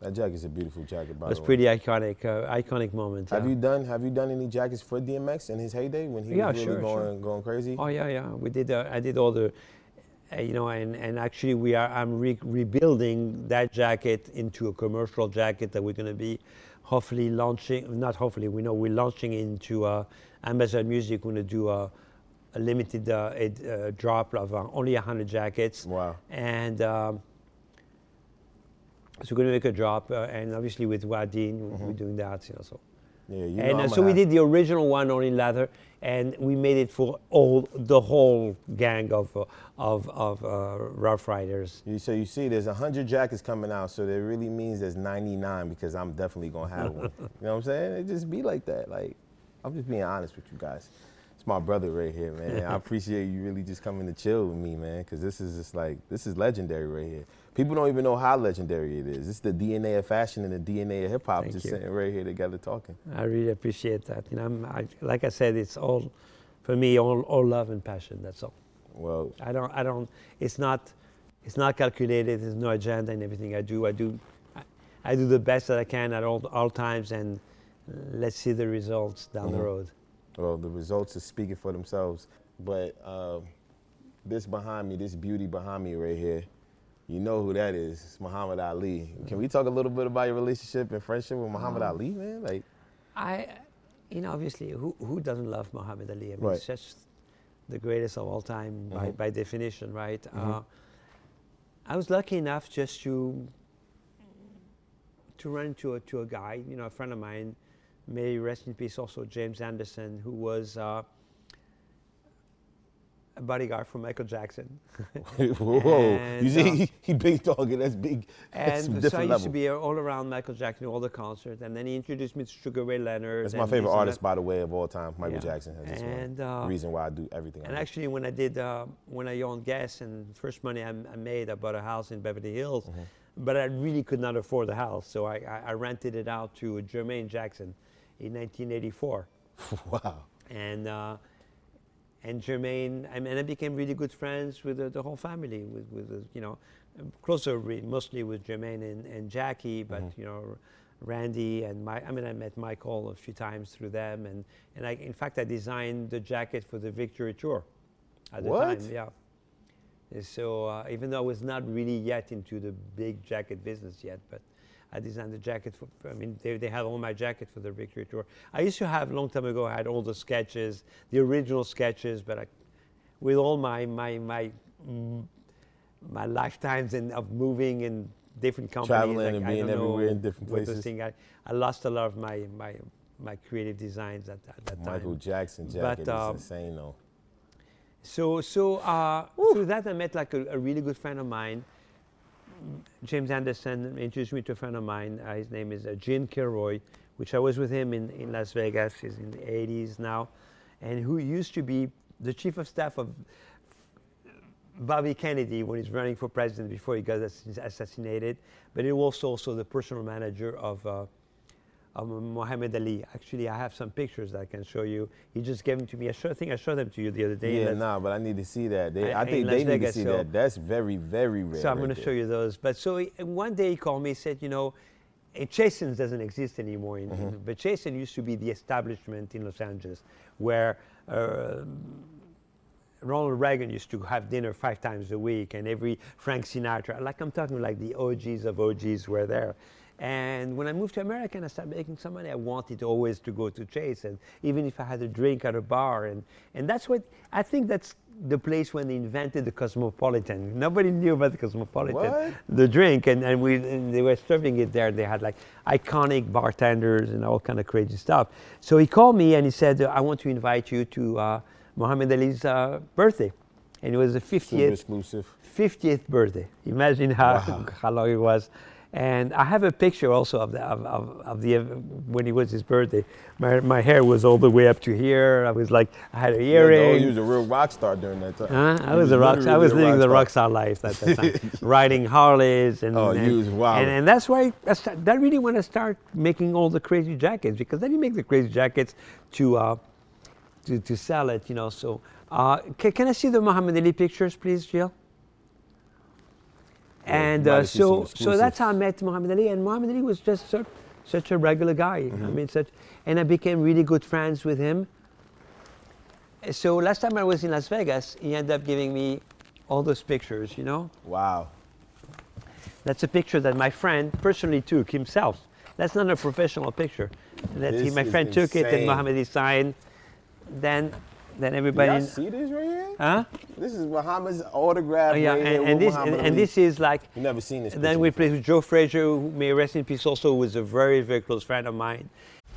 That jacket's a beautiful jacket, by it was the way. pretty iconic, uh, iconic moment. Have yeah. you done Have you done any jackets for DMX in his heyday when he Yeah, was really sure, going sure. going crazy? Oh yeah, yeah. We did. Uh, I did all the, you know, and, and actually we are. I'm re- rebuilding that jacket into a commercial jacket that we're going to be, hopefully launching. Not hopefully. We know we're launching into uh, Amazon Music. We're going to do a, a limited uh, a, uh drop of uh, only 100 jackets. Wow. And. Um, so we're going to make a drop, uh, and obviously with Wadeen, we're doing that. You know, so Yeah, you know and uh, so we did the original one only leather, and we made it for all the whole gang of uh, of of uh, Ruff Ryders. You, so you see, there's 100 jackets coming out, so that really means there's 99 because I'm definitely gonna have one. you know what I'm saying? It just be like that. Like, I'm just being honest with you guys. It's my brother right here, man. I appreciate you really just coming to chill with me, man, because this is just like this is legendary right here. People don't even know how legendary it is. It's the DNA of fashion and the DNA of hip hop Thank just you. sitting right here together talking. I really appreciate that. You know, I'm, I, like I said, it's all for me, all, all love and passion. That's all. Well, I don't, I don't. It's not, it's not calculated. There's no agenda in everything I do. I do, I, I do the best that I can at all all times, and let's see the results down the Mhm. road. Well, the results are speaking for themselves. But um, this behind me, this beauty behind me right here, you know who that is. It's Muhammad Ali. Can we talk a little bit about your relationship and friendship with Muhammad Um, Ali, man? Like, I, you know, obviously, who, who doesn't love Muhammad Ali? I mean, Right. he's just the greatest of all time by, Mhm. by definition, right? Mm-hmm. Uh, I was lucky enough just to to run into a, to a guy, you know, a friend of mine, may rest in peace, also James Anderson, who was uh, a bodyguard for Michael Jackson. whoa, And, you see, uh, he, he big dogging. That's big. That's And so I used level. to be all around Michael Jackson, all the concerts, and then he introduced me to Sugar Ray Leonard. That's my favorite artist, that. by the way, of all time. Michael Yeah. Jackson. That's And, uh, reason why I do everything. And do. actually, when I did, uh, when I owned Guess and first money I, I made, I bought a house in Beverly Hills, Mm-hmm. but I really could not afford the house, so I, I, I rented it out to Jermaine Jackson in 1984. wow. And uh, and Jermaine, I mean, I became really good friends with the, the whole family, with, with the, you know, closer mostly with Jermaine and, and Jackie, but Mm-hmm. you know, Randy and my, I mean, I met Michael a few times through them, and and I, in fact, I designed the jacket for the Victory Tour at the What? time, yeah. And So uh, even though I was not really yet into the big jacket business yet, but I designed the jacket for, I mean, they, they had all my jacket for the Victory Tour. I used to have, a long time ago, I had all the sketches, the original sketches, but I, with all my, my, my, mm, my lifetimes in, of moving and different companies. Traveling like, and being know everywhere in different places. thing- I, I lost a lot of my, my my creative designs at, at that time. Michael Jackson But, jacket um, is insane though. So, so uh, through that, I met like a, a really good friend of mine, James Anderson, introduced me to a friend of mine. Uh, his name is uh, Gene Kilroy, which I was with him in, in Las Vegas. He's in the 80s now, and who used to be the chief of staff of Bobby Kennedy when he's running for president before he got assassinated. But he was also the personal manager of. Of Muhammad Ali. Actually, I have some pictures that I can show you. He just gave them to me. I, show, I think I showed them to you the other day. Yeah, nah, but I need to see that. They, I- I, in think Las they need to see so- that. That's very, very rare. So I'm right going to show you those. But so he, one day he called me, he said, you know, eh, Chasen's doesn't exist anymore. In, Mm-hmm. But Chasen used to be the establishment in Los Angeles where uh, Ronald Reagan used to have dinner five times a week, and every Frank Sinatra, like I'm talking like the OGs of OGs were there. And when I moved to America and I started making some money, I wanted always to go to Chase, and even if I had a drink at a bar, and and that's what I think that's the place when they invented the Cosmopolitan. Nobody knew about the Cosmopolitan, What? the drink, and, and we and they were serving it there. They had like iconic bartenders and all kind of crazy stuff. So he called me and he said, "I want to invite you to uh, Muhammad Ali's uh, birthday," and it was the 50th. Exclusive. 50th birthday. Imagine how, Wow. how long it was. And I have a picture also of the of, of, of the when it was his birthday. My, my hair was all the way up to here. I was like I had a Yeah, no, earring. he was a real rock star during that time. Huh? I He was a rock. I was living the rock star life at that time, riding Harleys and. Oh, and, you was wild. And, and that's why I sta- that really when I start making all the crazy jackets because then you make the crazy jackets to uh, to, to sell it, you know. So uh, can, can I see the Muhammad Ali pictures, please, Jill? And uh, have seen some so, so that's how I met Muhammad Ali, and Muhammad Ali was just such, such a regular guy. I Mm-hmm. mean, such, and I became really good friends with him. So last time I was in Las Vegas, he ended up giving me all those pictures. You know, Wow. that's a picture that my friend personally took himself. That's not a professional picture. That he, my friend took it, and. Muhammad Ali signed. Then, then Did everybody. I see this right here? Huh? This is Muhammad's autograph. Oh, yeah, right and, and this Muhammad and, and this is like. You never seen this. And then we played with Joe Frazier, who may rest in peace, also was a very, very close friend of mine.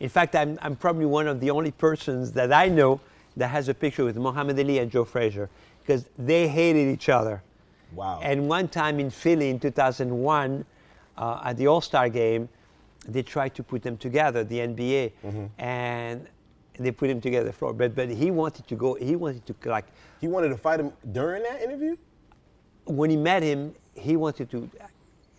In fact, I'm, I'm probably one of the only persons that I know that has a picture with Muhammad Ali and Joe Frazier because they hated each other. Wow. And one time in Philly in 2001, uh, at the All Star game, they tried to put them together, the NBA, and they put him together. Floor, but but he wanted to go. He wanted to like he wanted to fight him during that interview. when he met him, he wanted to.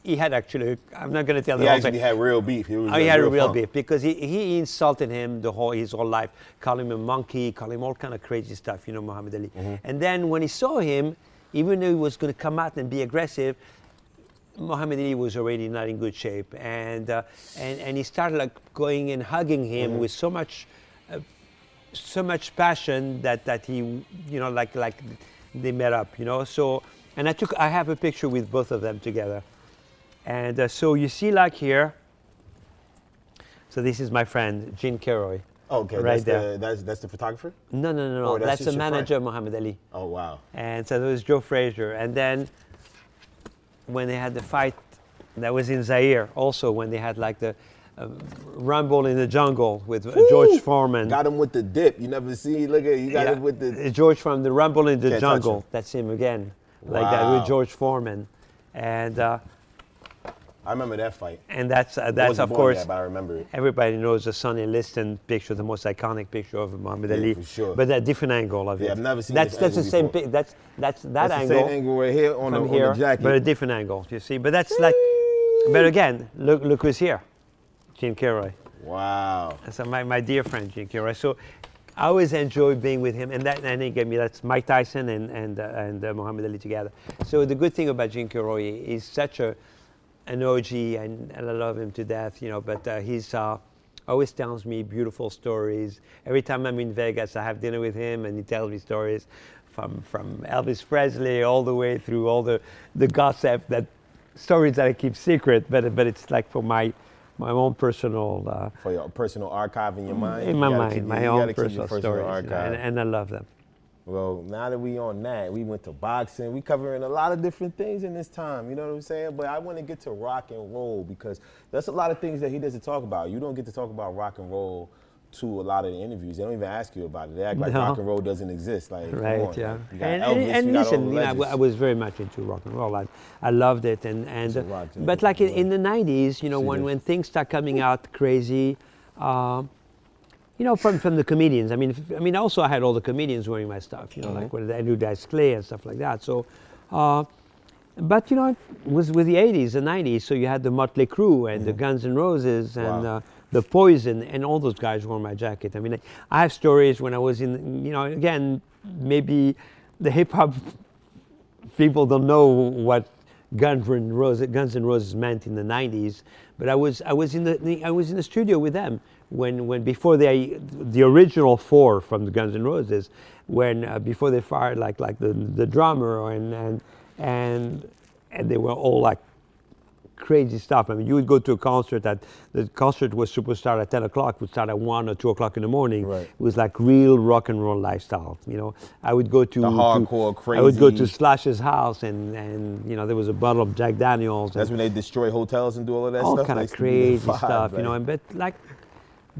He had actually. I'm not going to tell He the whole actually thing. had real beef. He was Oh, he had a real beef because he, he insulted him the whole his whole life, called him a monkey, called him all kind of crazy stuff, you know, Muhammad Ali. Mm-hmm. And then when he saw him, even though he was going to come out and be aggressive, Muhammad Ali was already not in good shape, and uh, and and he started like going and hugging him Mm-hmm. with so much, uh, so much passion that that he, you know, like like they met up, you know. So and I took I have a picture with both of them together, and uh, so you see like here. So this is my friend Gene Kilroy. Okay, right that's there. the that's that's the photographer. No, no, no, no. Oh, that's that's the your friend. manager, Muhammad Ali. Oh wow. And so there was Joe Frazier. And then when they had the fight, that was in Zaire also, when they had like the uh, Rumble in the Jungle with uh, George Foreman. Got him with the dip. You never see. Look at you got Yeah, him with the. uh, George from the Rumble in the Jungle. That's him again. Like that with George Foreman. And uh, I remember that fight. and that's uh, that's of course yet, I remember it. everybody knows the Sonny Liston picture, the most iconic picture of Muhammad Yeah, Ali. for sure. But a different angle of Yeah, it. I've never seen that's that's the same. Pic, that's that's that That's angle. the same angle right here on, the, from on here, the jacket. but a different angle. You see, but that's like, but again, look look who's here, Gene Kilroy. wow. So my, my dear friend Gene Kilroy. So I always enjoy being with him, and that and he gave me that's Mike Tyson and and uh, and uh, Muhammad Ali together. So the good thing about Gene Kilroy is such a an OG, and, and I love him to death, you know. But uh, he's uh, always tells me beautiful stories. Every time I'm in Vegas, I have dinner with him, and he tells me stories from from Elvis Presley all the way through all the the gossip that stories that I keep secret, but but it's like for my my own personal. Uh, For your personal archive in your mind. in my gotta mind, keep- my you own your personal stories, you know, and, and I love them. Well, now that we on that, we went to boxing. We covering a lot of different things in this time. You know what I'm saying? But I want to get to rock and roll because that's a lot of things that he doesn't talk about. You don't get to talk about rock and roll to a lot of the interviews. They don't even ask you about it. They act like No. rock and roll doesn't exist. Like, Right, on, yeah. like, you got And, Elvis, and, and you got all listen, you know, I, w- I legends. was very much into rock and roll. I, I loved it, and and uh, rock, but like in, in the '90s, you know, See when this? when things start coming out crazy, um, you know, from from the comedians. I mean, f- I mean, also I had all the comedians wearing my stuff, you know, Mm-hmm. like with Andrew Dice Clay and stuff like that. So. Uh, but you know, it was with the 80s and 90s, so you had the Motley Crue and the Guns N' Roses and Mm-hmm. Wow. uh, the Poison, and all those guys wore my jacket. I mean, I have stories when I was in, you know, again, maybe the hip hop people don't know what Guns N' Roses, Guns N' Roses meant in the 90s, but I was I was in the I was in the studio with them when when before they the original four from the Guns N' Roses when uh, before they fired like like the the drummer and and and and they were all like crazy stuff. I mean, you would go to a concert that the concert was supposed to start at 10 o'clock, would start at 1 or 2 o'clock in the morning. Right. It was like real rock and roll lifestyle, you know. I would go to, The to- hardcore, I would go to Slash's house and, and, you know, there was a bottle of Jack Daniels. That's when they destroy hotels and do all of that all stuff. kind Like, of crazy vibe, stuff, you know, and but like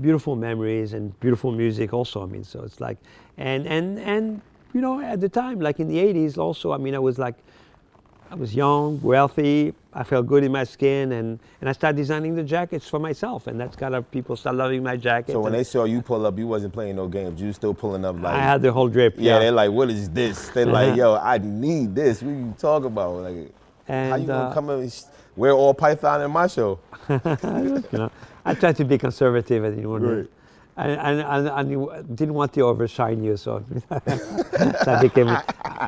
beautiful memories and beautiful music also. I mean, so it's like, and and and you know, at the time, like in the '80s, also, I mean, I was like, I was young, wealthy, I felt good in my skin, and and I started designing the jackets for myself, and that's kind of people start loving my jacket. So when they saw you pull up, you wasn't playing no games. You still pulling up like. I had the whole drip, yeah, yeah. they're like, what is this? They're like, yo, I need this. What you talk about? Like, how you gonna uh, come and wear all Python in my show? you know, I tried to be conservative. I didn't Right. and, and, and, and you didn't want to overshine you, so that became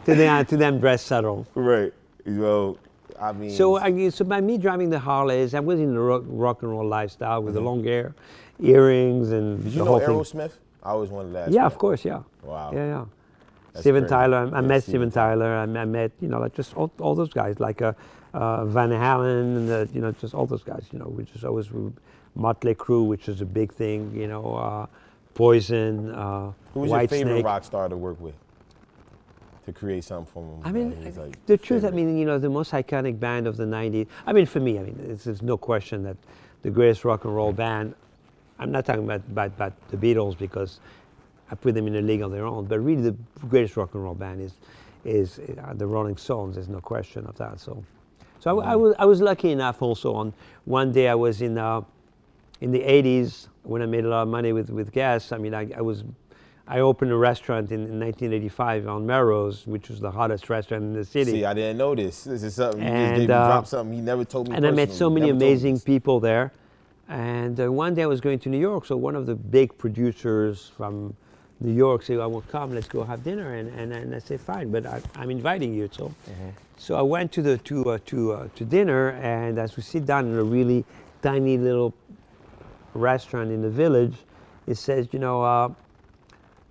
to them, to them dress subtle. Right. Well, I mean. So, I, so by me driving the Harleys, I was in the rock, rock and roll lifestyle with the long hair, earrings, and Mm-hmm. did you know. Aerosmith? I always wanted to ask. Yeah, that. of course, yeah. Wow. Yeah, yeah. That's Steven crazy. Tyler, I, I met Steven Steven Tyler. I, I met, you know, like just all, all those guys, like uh, uh, Van Halen, and the, you know, just all those guys, you know, we just always Motley Crue, which is a big thing, you know, uh, Poison, uh, Who was your favorite rock star to work with? To create something from. I mean, Like, like, the truth, I favorite. mean, you know, the most iconic band of the 90s. I mean, for me, I mean, it's, there's no question that the greatest rock and roll band, I'm not talking about, about, about the Beatles because I put them in a league of their own, but really the greatest rock and roll band is, is uh, the Rolling Stones. There's no question of that. So, so I, I was, I was lucky enough also on one day I was in, uh, in the 80s when I made a lot of money with, with Guess. I mean, I, I was, I opened a restaurant in, in 1985 on Melrose, which was the hottest restaurant in the city. See, I didn't know this. This is something you And, just gave me, uh, dropped something he never told me. and I met so many Never told me amazing people there. And uh, one day I was going to New York, so one of the big producers from New York said, "I will come. Let's go have dinner." And, and, and I said, "Fine, but I, I'm inviting you." So, Mm-hmm. so I went to the to uh, to uh, to dinner, and as we sit down in a really tiny little restaurant in the village, it says, "You know, uh,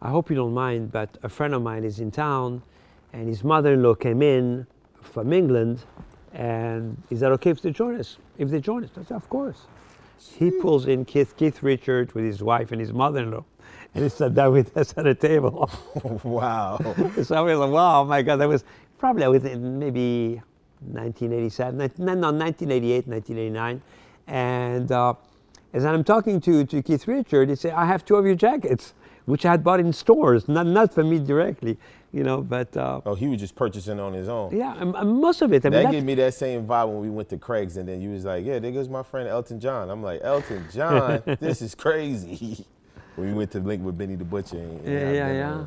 I hope you don't mind, but a friend of mine is in town, and his mother-in-law came in from England, and is that okay if they join us? If they join us, I said, of course. He pulls in Keith, Keith Richards with his wife and his mother-in-law, and he sat down with us at a table. wow. so I was like, wow, my God, that was probably within maybe 1987, no, no, 1988, 1989. And uh, as I'm talking to, to Keith Richard, he said, I have two of your jackets, which I had bought in stores, not, not for me directly, you know, but uh, Oh, he was just purchasing on his own. yeah, and, and most of it. I That that- gave me that same vibe when we went to Craig's, and then you was like, "Yeah, there goes my friend Elton John." I'm like, "Elton John, this is crazy." when we went to link with Benny the Butcher. And, yeah, yeah, yeah.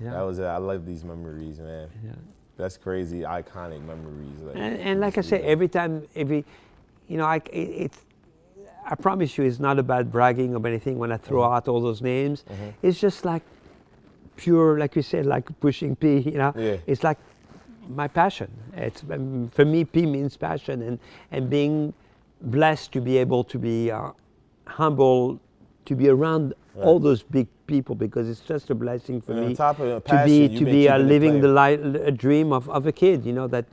yeah. That was. it. I love these memories, man. Yeah. That's crazy, iconic memories. Like, And, and like I say, every time, every, you know, I, it, it's, I promise you, it's not about bragging or anything when I throw Mm-hmm. out all those names. It's just like pure, like you said, like pushing P, you know. Yeah. It's like my passion. It's, um, for me, P means passion and, and being blessed to be able to be uh, humble, to be around all those big people because it's just a blessing for And on me top of the to be to be uh, living the playing. li- a dream of, of a kid you know that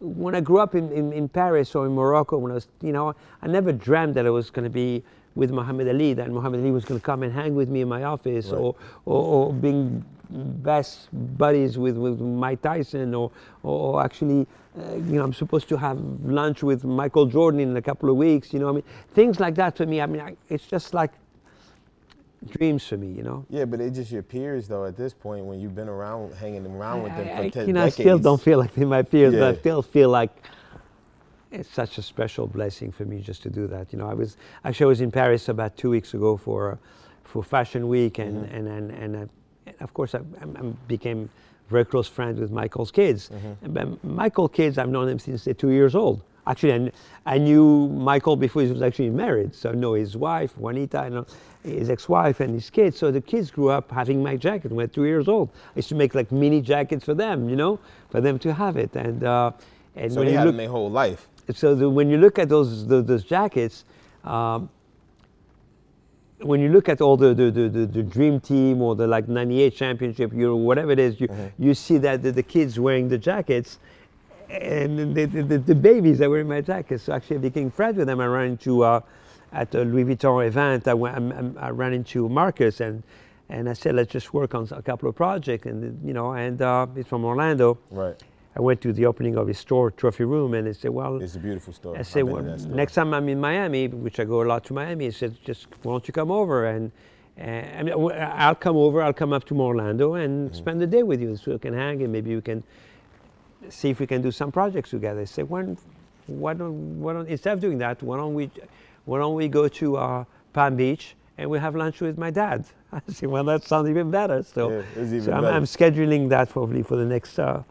when i grew up in, in, in paris or in morocco when i was you know i never dreamt that i was going to be with muhammad ali that muhammad ali was going to come and hang with me in my office Right. or, or, or being best buddies with, with mike tyson or, or actually uh, you know i'm supposed to have lunch with michael jordan in a couple of weeks you know i mean things like that for me i mean I, it's just like dreams for me you know yeah, but they just your peers though. At this point, when you've been around, hanging around with them I- for I- ten you know, decades, I still don't feel like they're my peers, but I still feel like it's such a special blessing for me just to do that. You know, I was actually I was in Paris about two weeks ago for for Fashion Week, and Mm-hmm. and and, and, uh, and of course I, I, I became very close friends with Michael's kids. Mm-hmm. And But Michael's kids, I've known them since they're two years old. Actually, I, I knew Michael before he was actually married, so I know his wife, Juanita, I know his ex-wife and his kids. So the kids grew up having my jacket when they were two years old. I used to make like mini jackets for them, you know, for them to have it. And uh, and So when they you had look, them their whole life. so the, when you look at those those, those jackets, um, when you look at all the, the, the, the, the dream team or the like 98 championship, you know, whatever it is, you, you see that the, the kids wearing the jackets and the, the, the, the babies that were in my jackets. So actually I became friends with them. I ran into, uh, at a Louis Vuitton event, I, went, I, I ran into Marcus and, and I said, let's just work on a couple of projects. And, you know, and uh, he's from Orlando. Right. I went to the opening of his store, Trophy Room, and they said, well, It's a beautiful story. I said, well, store. next time I'm in Miami, which I go a lot to Miami, he said, just why don't you come over and, and I I'll come over. I'll come up to Orlando and Mm-hmm. spend the day with you, so we can hang and maybe we can see if we can do some projects together. I said, when, why don't, why don't instead of doing that, why don't we, why don't we go to uh, Palm Beach and we have lunch with my dad? I said, well, that sounds even better. So, Yeah, even so I'm. I'm scheduling that probably for the next uh,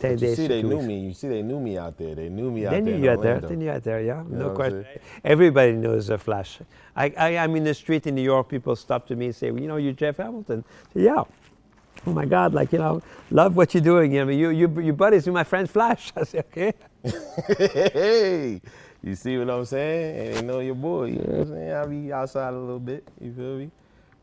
ten But you days. see, they knew weeks. me. You see, they knew me out there. They knew me out They there. knew you out there. They knew you out there. Yeah, know no question. Everybody knows the Flash. I, I am in the street in New York. People stop to me and say, well, "You know, you're Jeff Hamilton." Say, yeah. Oh my God! Like you know, love what you're doing. You know, you you you buddies with my friend Flash. I say, okay. hey, you see what I'm saying? And they know your boy. You know what I'm saying? I'll be outside a little bit. You feel me?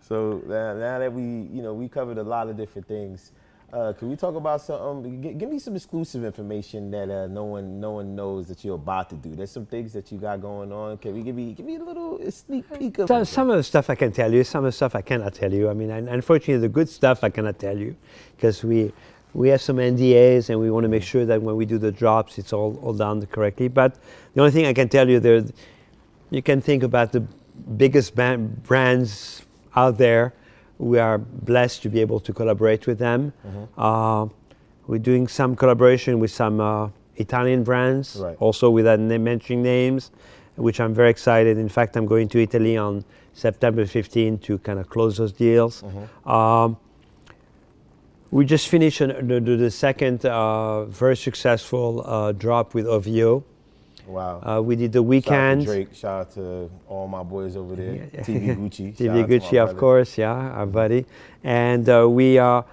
So now, now that we, you know, we covered a lot of different things. Uh, can we talk about some? Um, g- give me some exclusive information that uh, no one, no one knows that you're about to do. There's some things that you got going on. Can we give me, give me a little sneak peek of? So, some of the stuff I can tell you, some of the stuff I cannot tell you. I mean, un- unfortunately, the good stuff I cannot tell you because we we have some NDAs and we want to make sure that when we do the drops, it's all, all done correctly. But the only thing I can tell you, there, you can think about the biggest brands out there. We are blessed to be able to collaborate with them. Uh, we're doing some collaboration with some uh, Italian brands, Right. also without mentioning names, which I'm very excited. In fact, I'm going to Italy on September 15 to kind of close those deals. Um, we just finished an- the, the, the second uh, very successful uh, drop with OVO. Wow. Uh, we did the Shout out to Weeknd. Drake. Shout out to all my boys over there. TV Gucci. Shout TV Gucci, of brother. course, yeah, our buddy. And uh, we uh,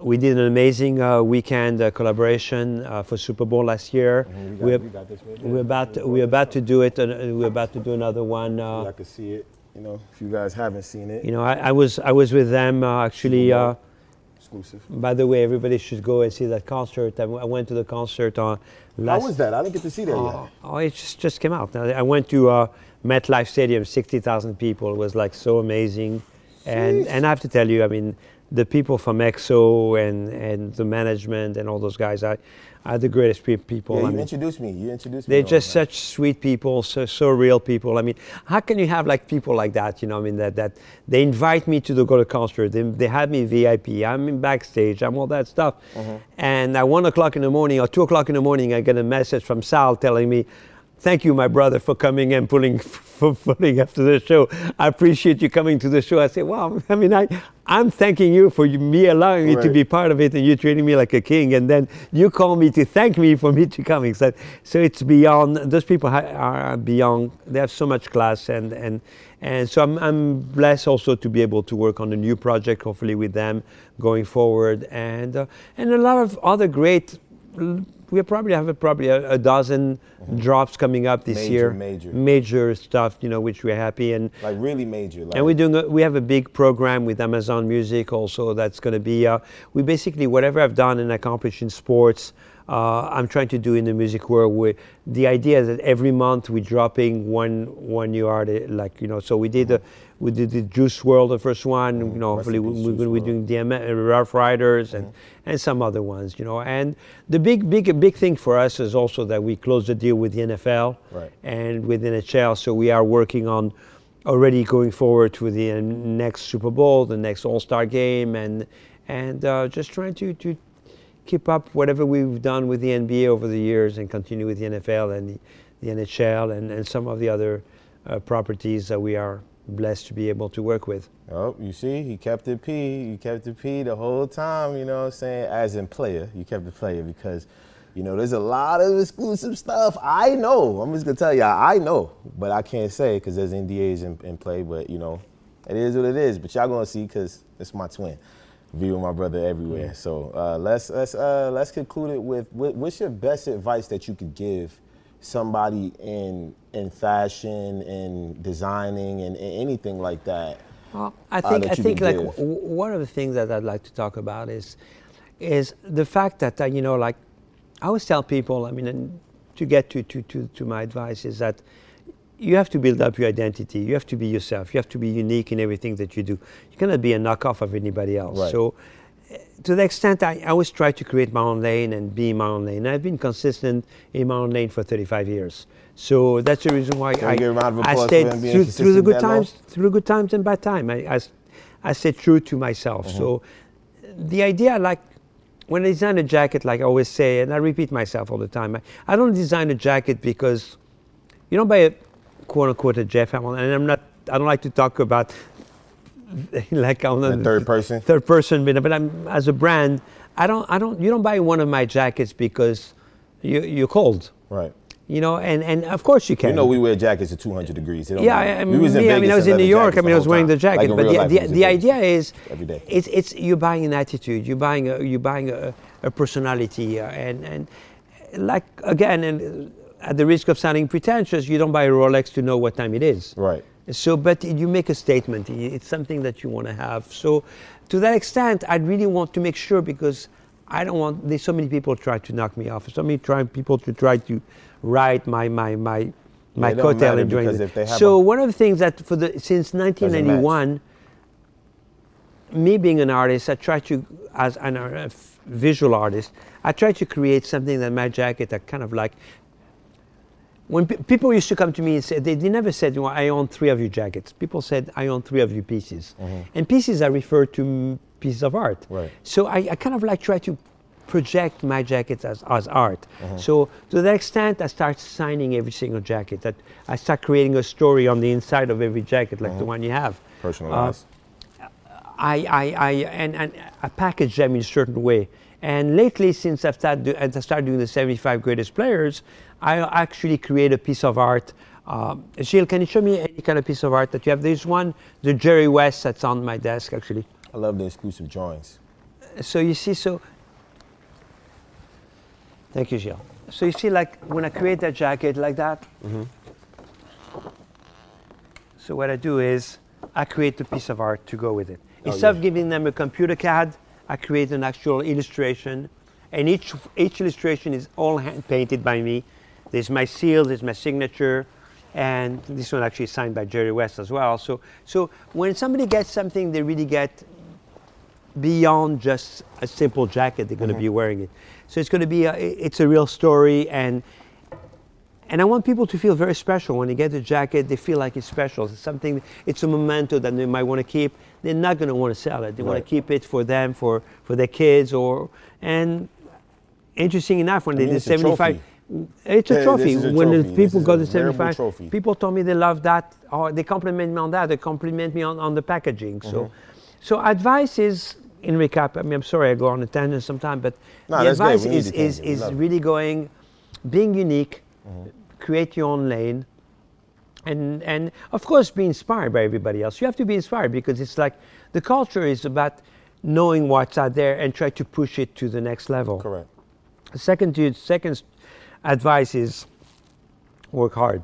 we did an amazing uh, Weeknd uh, collaboration uh, for Super Bowl last year. Mhm, we got- We're, we got this right we're there. about to, we're about to do it. And we're about to do another one. I can see it. You know, if you guys haven't seen it, you know, I, I was I was with them uh, actually. Exclusive. by the way, everybody should go and see that concert. I, w- I went to the concert on How was that? I didn't get to see that Oh, yet. oh, it just, just came out. I went to uh, MetLife Stadium, 60,000 people. It was like so amazing. And, and I have to tell you, I mean, the people from XO and, and the management and all those guys are, are the greatest pe- people. Yeah, I you mean, introduced me. You introduced me. they're just that. such sweet people, so, so real people. I mean, how can you have like people like that? You know, I mean, that, that they invite me to the, go to concert. They, they have me VIP. I'm in backstage. I'm all that stuff. Mm-hmm. And at one o'clock in the morning or two o'clock in the morning, I get a message from Sal telling me, "Thank you, my brother, for coming and pulling for pulling after the show. I appreciate you coming to the show." I say, "Well, I mean, I." I'm thanking you for me allowing me to be part of it and you treating me like a king and then you call me to thank me for me to coming so, so it's beyond those people are beyond they have so much class and and and so I'm, I'm blessed also to be able to work on a new project hopefully with them going forward and uh, and a lot of other great we probably have a, probably a, a dozen drops coming up this. Major, year major. major stuff you know which we're happy and like really major. Like, and we're doing a, we have a big program with Amazon Music also that's going to be uh, we basically whatever I've done and accomplished in sports uh, I'm trying to do in the music world where the idea is that every month we're dropping one one new artist like you know so we did the we did the Juice WRLD the first one you know hopefully we, we're going to be doing the Am- Ruff Ryders and and some other ones you know and the big big big thing for us is also that we closed the deal with the NFL Right. and with the NHL so we are working on already going forward to the next Super Bowl, the next All Star game, and and uh, just trying to to keep up whatever we've done with the NBA over the years, and continue with the NFL and the, the NHL and, and some of the other uh, properties that we are blessed to be able to work with. Oh, you see, he kept it P. You kept it P the whole time, you know what I'm saying? As in player, you kept it player because, you know, there's a lot of exclusive stuff. I know. I'm just going to tell y'all, I know. But I can't say because there's NDAs in, in play. But, you know, it is what it is. But y'all going to see because it's my twin. Be with my brother everywhere. So uh, let's let's uh, let's conclude it with what's your best advice that you could give somebody in in fashion and designing and, and anything like that Well, I uh, think that I think like w- one of the things that I'd like to talk about is is the fact that uh, you know like I always tell people I mean and to get to, to, to, to my advice is that you have to build up your identity. You have to be yourself. You have to be unique in everything that you do. You cannot be a knockoff of anybody else. Right. so to the extent I, I always try to create my own lane and be my own lane. I've been consistent in my own lane for 35 years. So that's the reason why Can I, give a round of I stayed through, through the good times, through good times and bad times. I I stayed true to myself. Mm-hmm. So the idea, like when I design a jacket, like I always say, and I repeat myself all the time, I, I don't design a jacket because you don't buy a quote unquote a Jeff Hamilton, and I'm not. I don't like to talk about like I'm The third person? Third person, but but I'm as a brand. I don't. I don't. You don't buy one of my jackets because you, you're cold. Right. You know, and, and of course you can. You know, we wear jackets at 200 degrees. Yeah. I, mean, me, I mean, I was in New York. I mean, I was wearing the jacket, Like but the, the, the idea is, every day. it's it's you're buying an attitude, you're buying a you're buying a, a personality, uh, and and like again, and at the risk of sounding pretentious, you don't buy a Rolex to know what time it is. Right. So, but you make a statement. It's something that you want to have. So, to that extent, I really want to make sure because I don't want. There's so many people try to knock me off. So many try, people to try to ride my my my my coattail and doing because it. if they have So one of the things that for the since 1991, me being an artist, I try to as an a visual artist, I try to create something that my jacket are kind of like when pe- people used to come to me and say, they, they never said, you know, I own three of your jackets. People said, I own three of your pieces. And pieces are referred to mm, pieces of art. Mm-hmm. Right. So I, I kind of like try to project my jackets as, as art. Mm-hmm. So to that extent, I start signing every single jacket. That I start creating a story on the inside of every jacket, like Mm-hmm. the one you have. Personalized. I, I, I and, and I package them in a certain way. And lately, since I've started, do, I've started doing the 75 greatest players, I actually create a piece of art. Um, Gilles, can you show me any kind of piece of art that you have? There's one, the Jerry West, that's on my desk actually. I love the exclusive drawings. So you see, so thank you, Gilles. So you see, like when I create that jacket like that. So what I do is I create a piece of art to go with it. Instead of yeah. giving them a computer CAD, I create an actual illustration, and each each illustration is all hand painted by me. There's my seal, there's my signature, and this one actually signed by Jerry West as well. So so when somebody gets something, they really get beyond just a simple jacket they're going to be mm-hmm. wearing it. So it's going to be a, it's a real story and and i want people to feel very special. When they get the jacket they feel like it's special. It's something it's a memento that they might want to keep. They're not going to want to sell it. They want to keep it for them for for their kids or and interesting enough when they mean, did it's a 75 trophy. It's a Yeah, trophy. a when trophy. People is got the wearable 75, trophy. people told me they love that, or they compliment me on that, they compliment me on, on the packaging. So, Mm-hmm. so advice is, in recap, I mean, I'm sorry I go on a tangent sometimes, but No, the advice is, the is, is love really going, being unique, Mm-hmm. create your own lane, and, and of course be inspired by everybody else. You have to be inspired because it's like the culture is about knowing what's out there and try to push it to the next level. Correct. Second, to, second advice is work hard.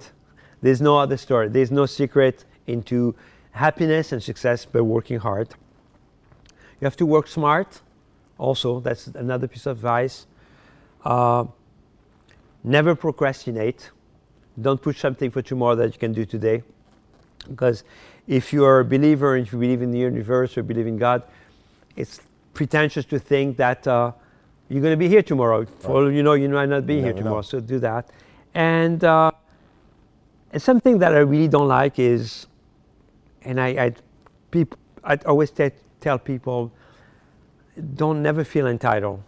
There's no other story. There's no secret into happiness and success by working hard. You have to work smart. Also, that's another piece of advice. Uh, never procrastinate. Don't push something for tomorrow that you can do today. Because if you're a believer and if you believe in the universe or believe in God, it's pretentious to think that uh, you're going to be here tomorrow. For all you know, you might not be here never know. tomorrow. So do that. And, uh, and something that I really don't like is, and I, I, peop, I always te- tell people, don't never feel entitled.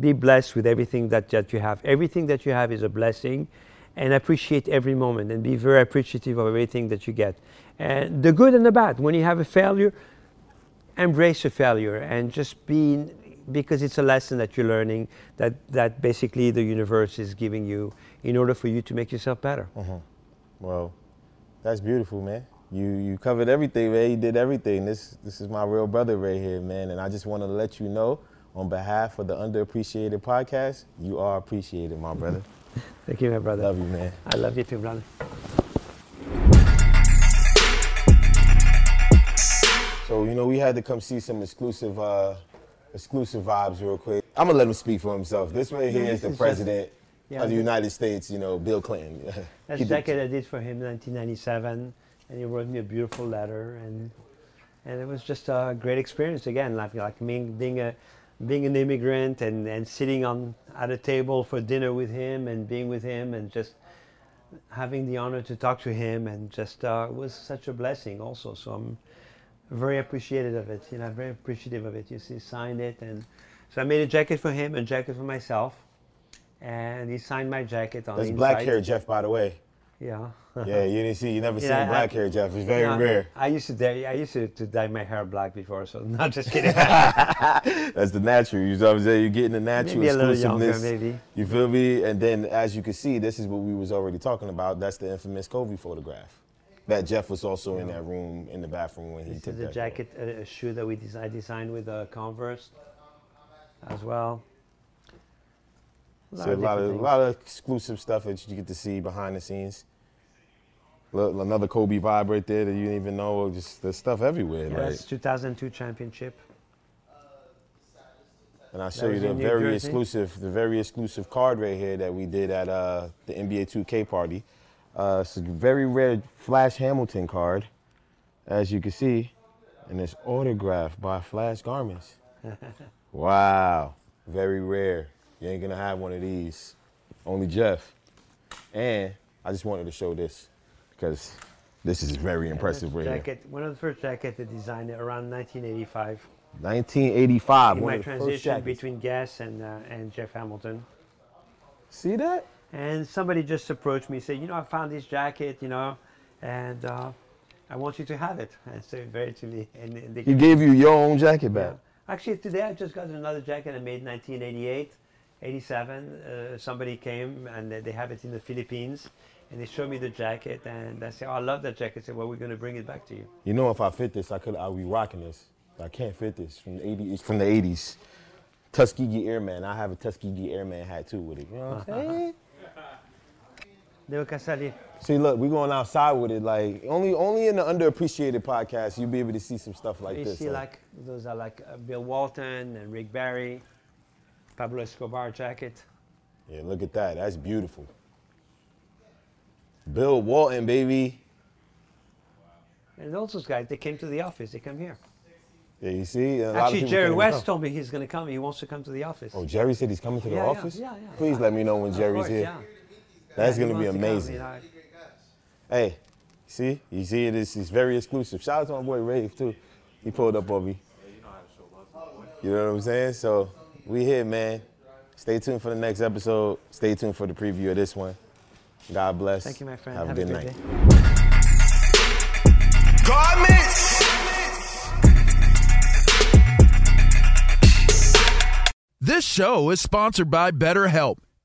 Be blessed with everything that, that you have. Everything that you have is a blessing, and appreciate every moment and be very appreciative of everything that you get. And the good and the bad. When you have a failure, embrace a failure and just be because it's a lesson that you're learning that, that basically the universe is giving you in order for you to make yourself better. Well, that's beautiful, man. You you covered everything, man. You did everything. This this is my real brother right here, man. And I just want to let you know, on behalf of the Underappreciated Podcast, you are appreciated, my brother. Thank you, my brother. Love you, man. I love you too, brother. So you know, we had to come see some exclusive uh, exclusive vibes real quick. I'm gonna let him speak for himself. This right here is the president Yeah, of the United States. You know, Bill Clinton. That's the jacket I did for him in 1997, and he wrote me a beautiful letter, and and it was just a great experience again, like like me being a being an immigrant and, and sitting on at a table for dinner with him and being with him and just having the honor to talk to him and just uh, it was such a blessing also. So I'm very appreciative of it. You know, very appreciative of it. You see, signed it, and so I made a jacket for him, a jacket for myself, and he signed my jacket on That's black hair, Jeff. By the way. Yeah. Yeah, you didn't see. You never Yeah, seen I- black hair, Jeff. It's very Yeah, rare. I used to dye, I used to, to dye my hair black before, so not just kidding. That's the natural. You know what I'm saying? You're getting the natural Maybe a little younger, maybe. You feel me? And then, as you can see, this is what we was already talking about. That's the infamous Kobe photograph. That Jeff was also in that room in the bathroom when he this took is a jacket, a, a shoe that we designed, designed with uh, Converse as well. So a lot of a lot of exclusive stuff that you get to see behind the scenes. Look, another Kobe vibe right there that you didn't even know. Just there's stuff everywhere. Yeah, like, 2002 championship. And I'll show you the very Jersey? exclusive, the very exclusive card right here that we did at uh, the NBA 2K party. Uh, it's a very rare Flash Hamilton card, as you can see, and it's autographed by Flash Garments. wow, very rare. You ain't gonna have one of these. Only Jeff. And I just wanted to show this because this is very impressive That's right jacket, One of the first jackets I designed around 1985. 1985. In my of the first transition between Guess and, uh, and Jeff Hamilton. See that? And somebody just approached me, and said, you know, I found this jacket, you know, and uh, I want you to have it. And so very to me. And, and they He gave you your own jacket yeah. back. Actually, today I just got another jacket I made in 1988, 87. Uh, somebody came and they they have it in the Philippines. And they showed me the jacket, and I said, "Oh, I love that jacket." I said, "Well, we're going to bring it back to you." You know, if I fit this, I could. I'll be rocking this. I can't fit this from the 80s. From the 80s, Tuskegee Airman. I have a Tuskegee Airman hat too with it. You know what I'm saying? Casali. See, look, we're going outside with it. Like only, only in the underappreciated podcast, you'll be able to see some stuff like You this. see, like those are like uh, Bill Walton and Rick Barry, Pablo Escobar jacket. yeah, look at that. That's beautiful. Bill Walton, baby. And those those guys, they came to the office. They come here. Yeah, you see. A lot of Actually, Jerry West told me he's going to come. He wants to come to the office. Oh, Jerry said he's coming to the Yeah, yeah, office. yeah, yeah. Please let me know when Jerry's course, here. yeah. That's gonna be wants to come, amazing. Hey, see, you see, it is it's very exclusive. Shout out to my boy Rave too. He pulled up on me. You know what I'm saying? So we here, man. Stay tuned for the next episode. Stay tuned for the preview of this one. God bless. Thank you, my friend. Have, Have a good great night. day. Garments! This show is sponsored by BetterHelp.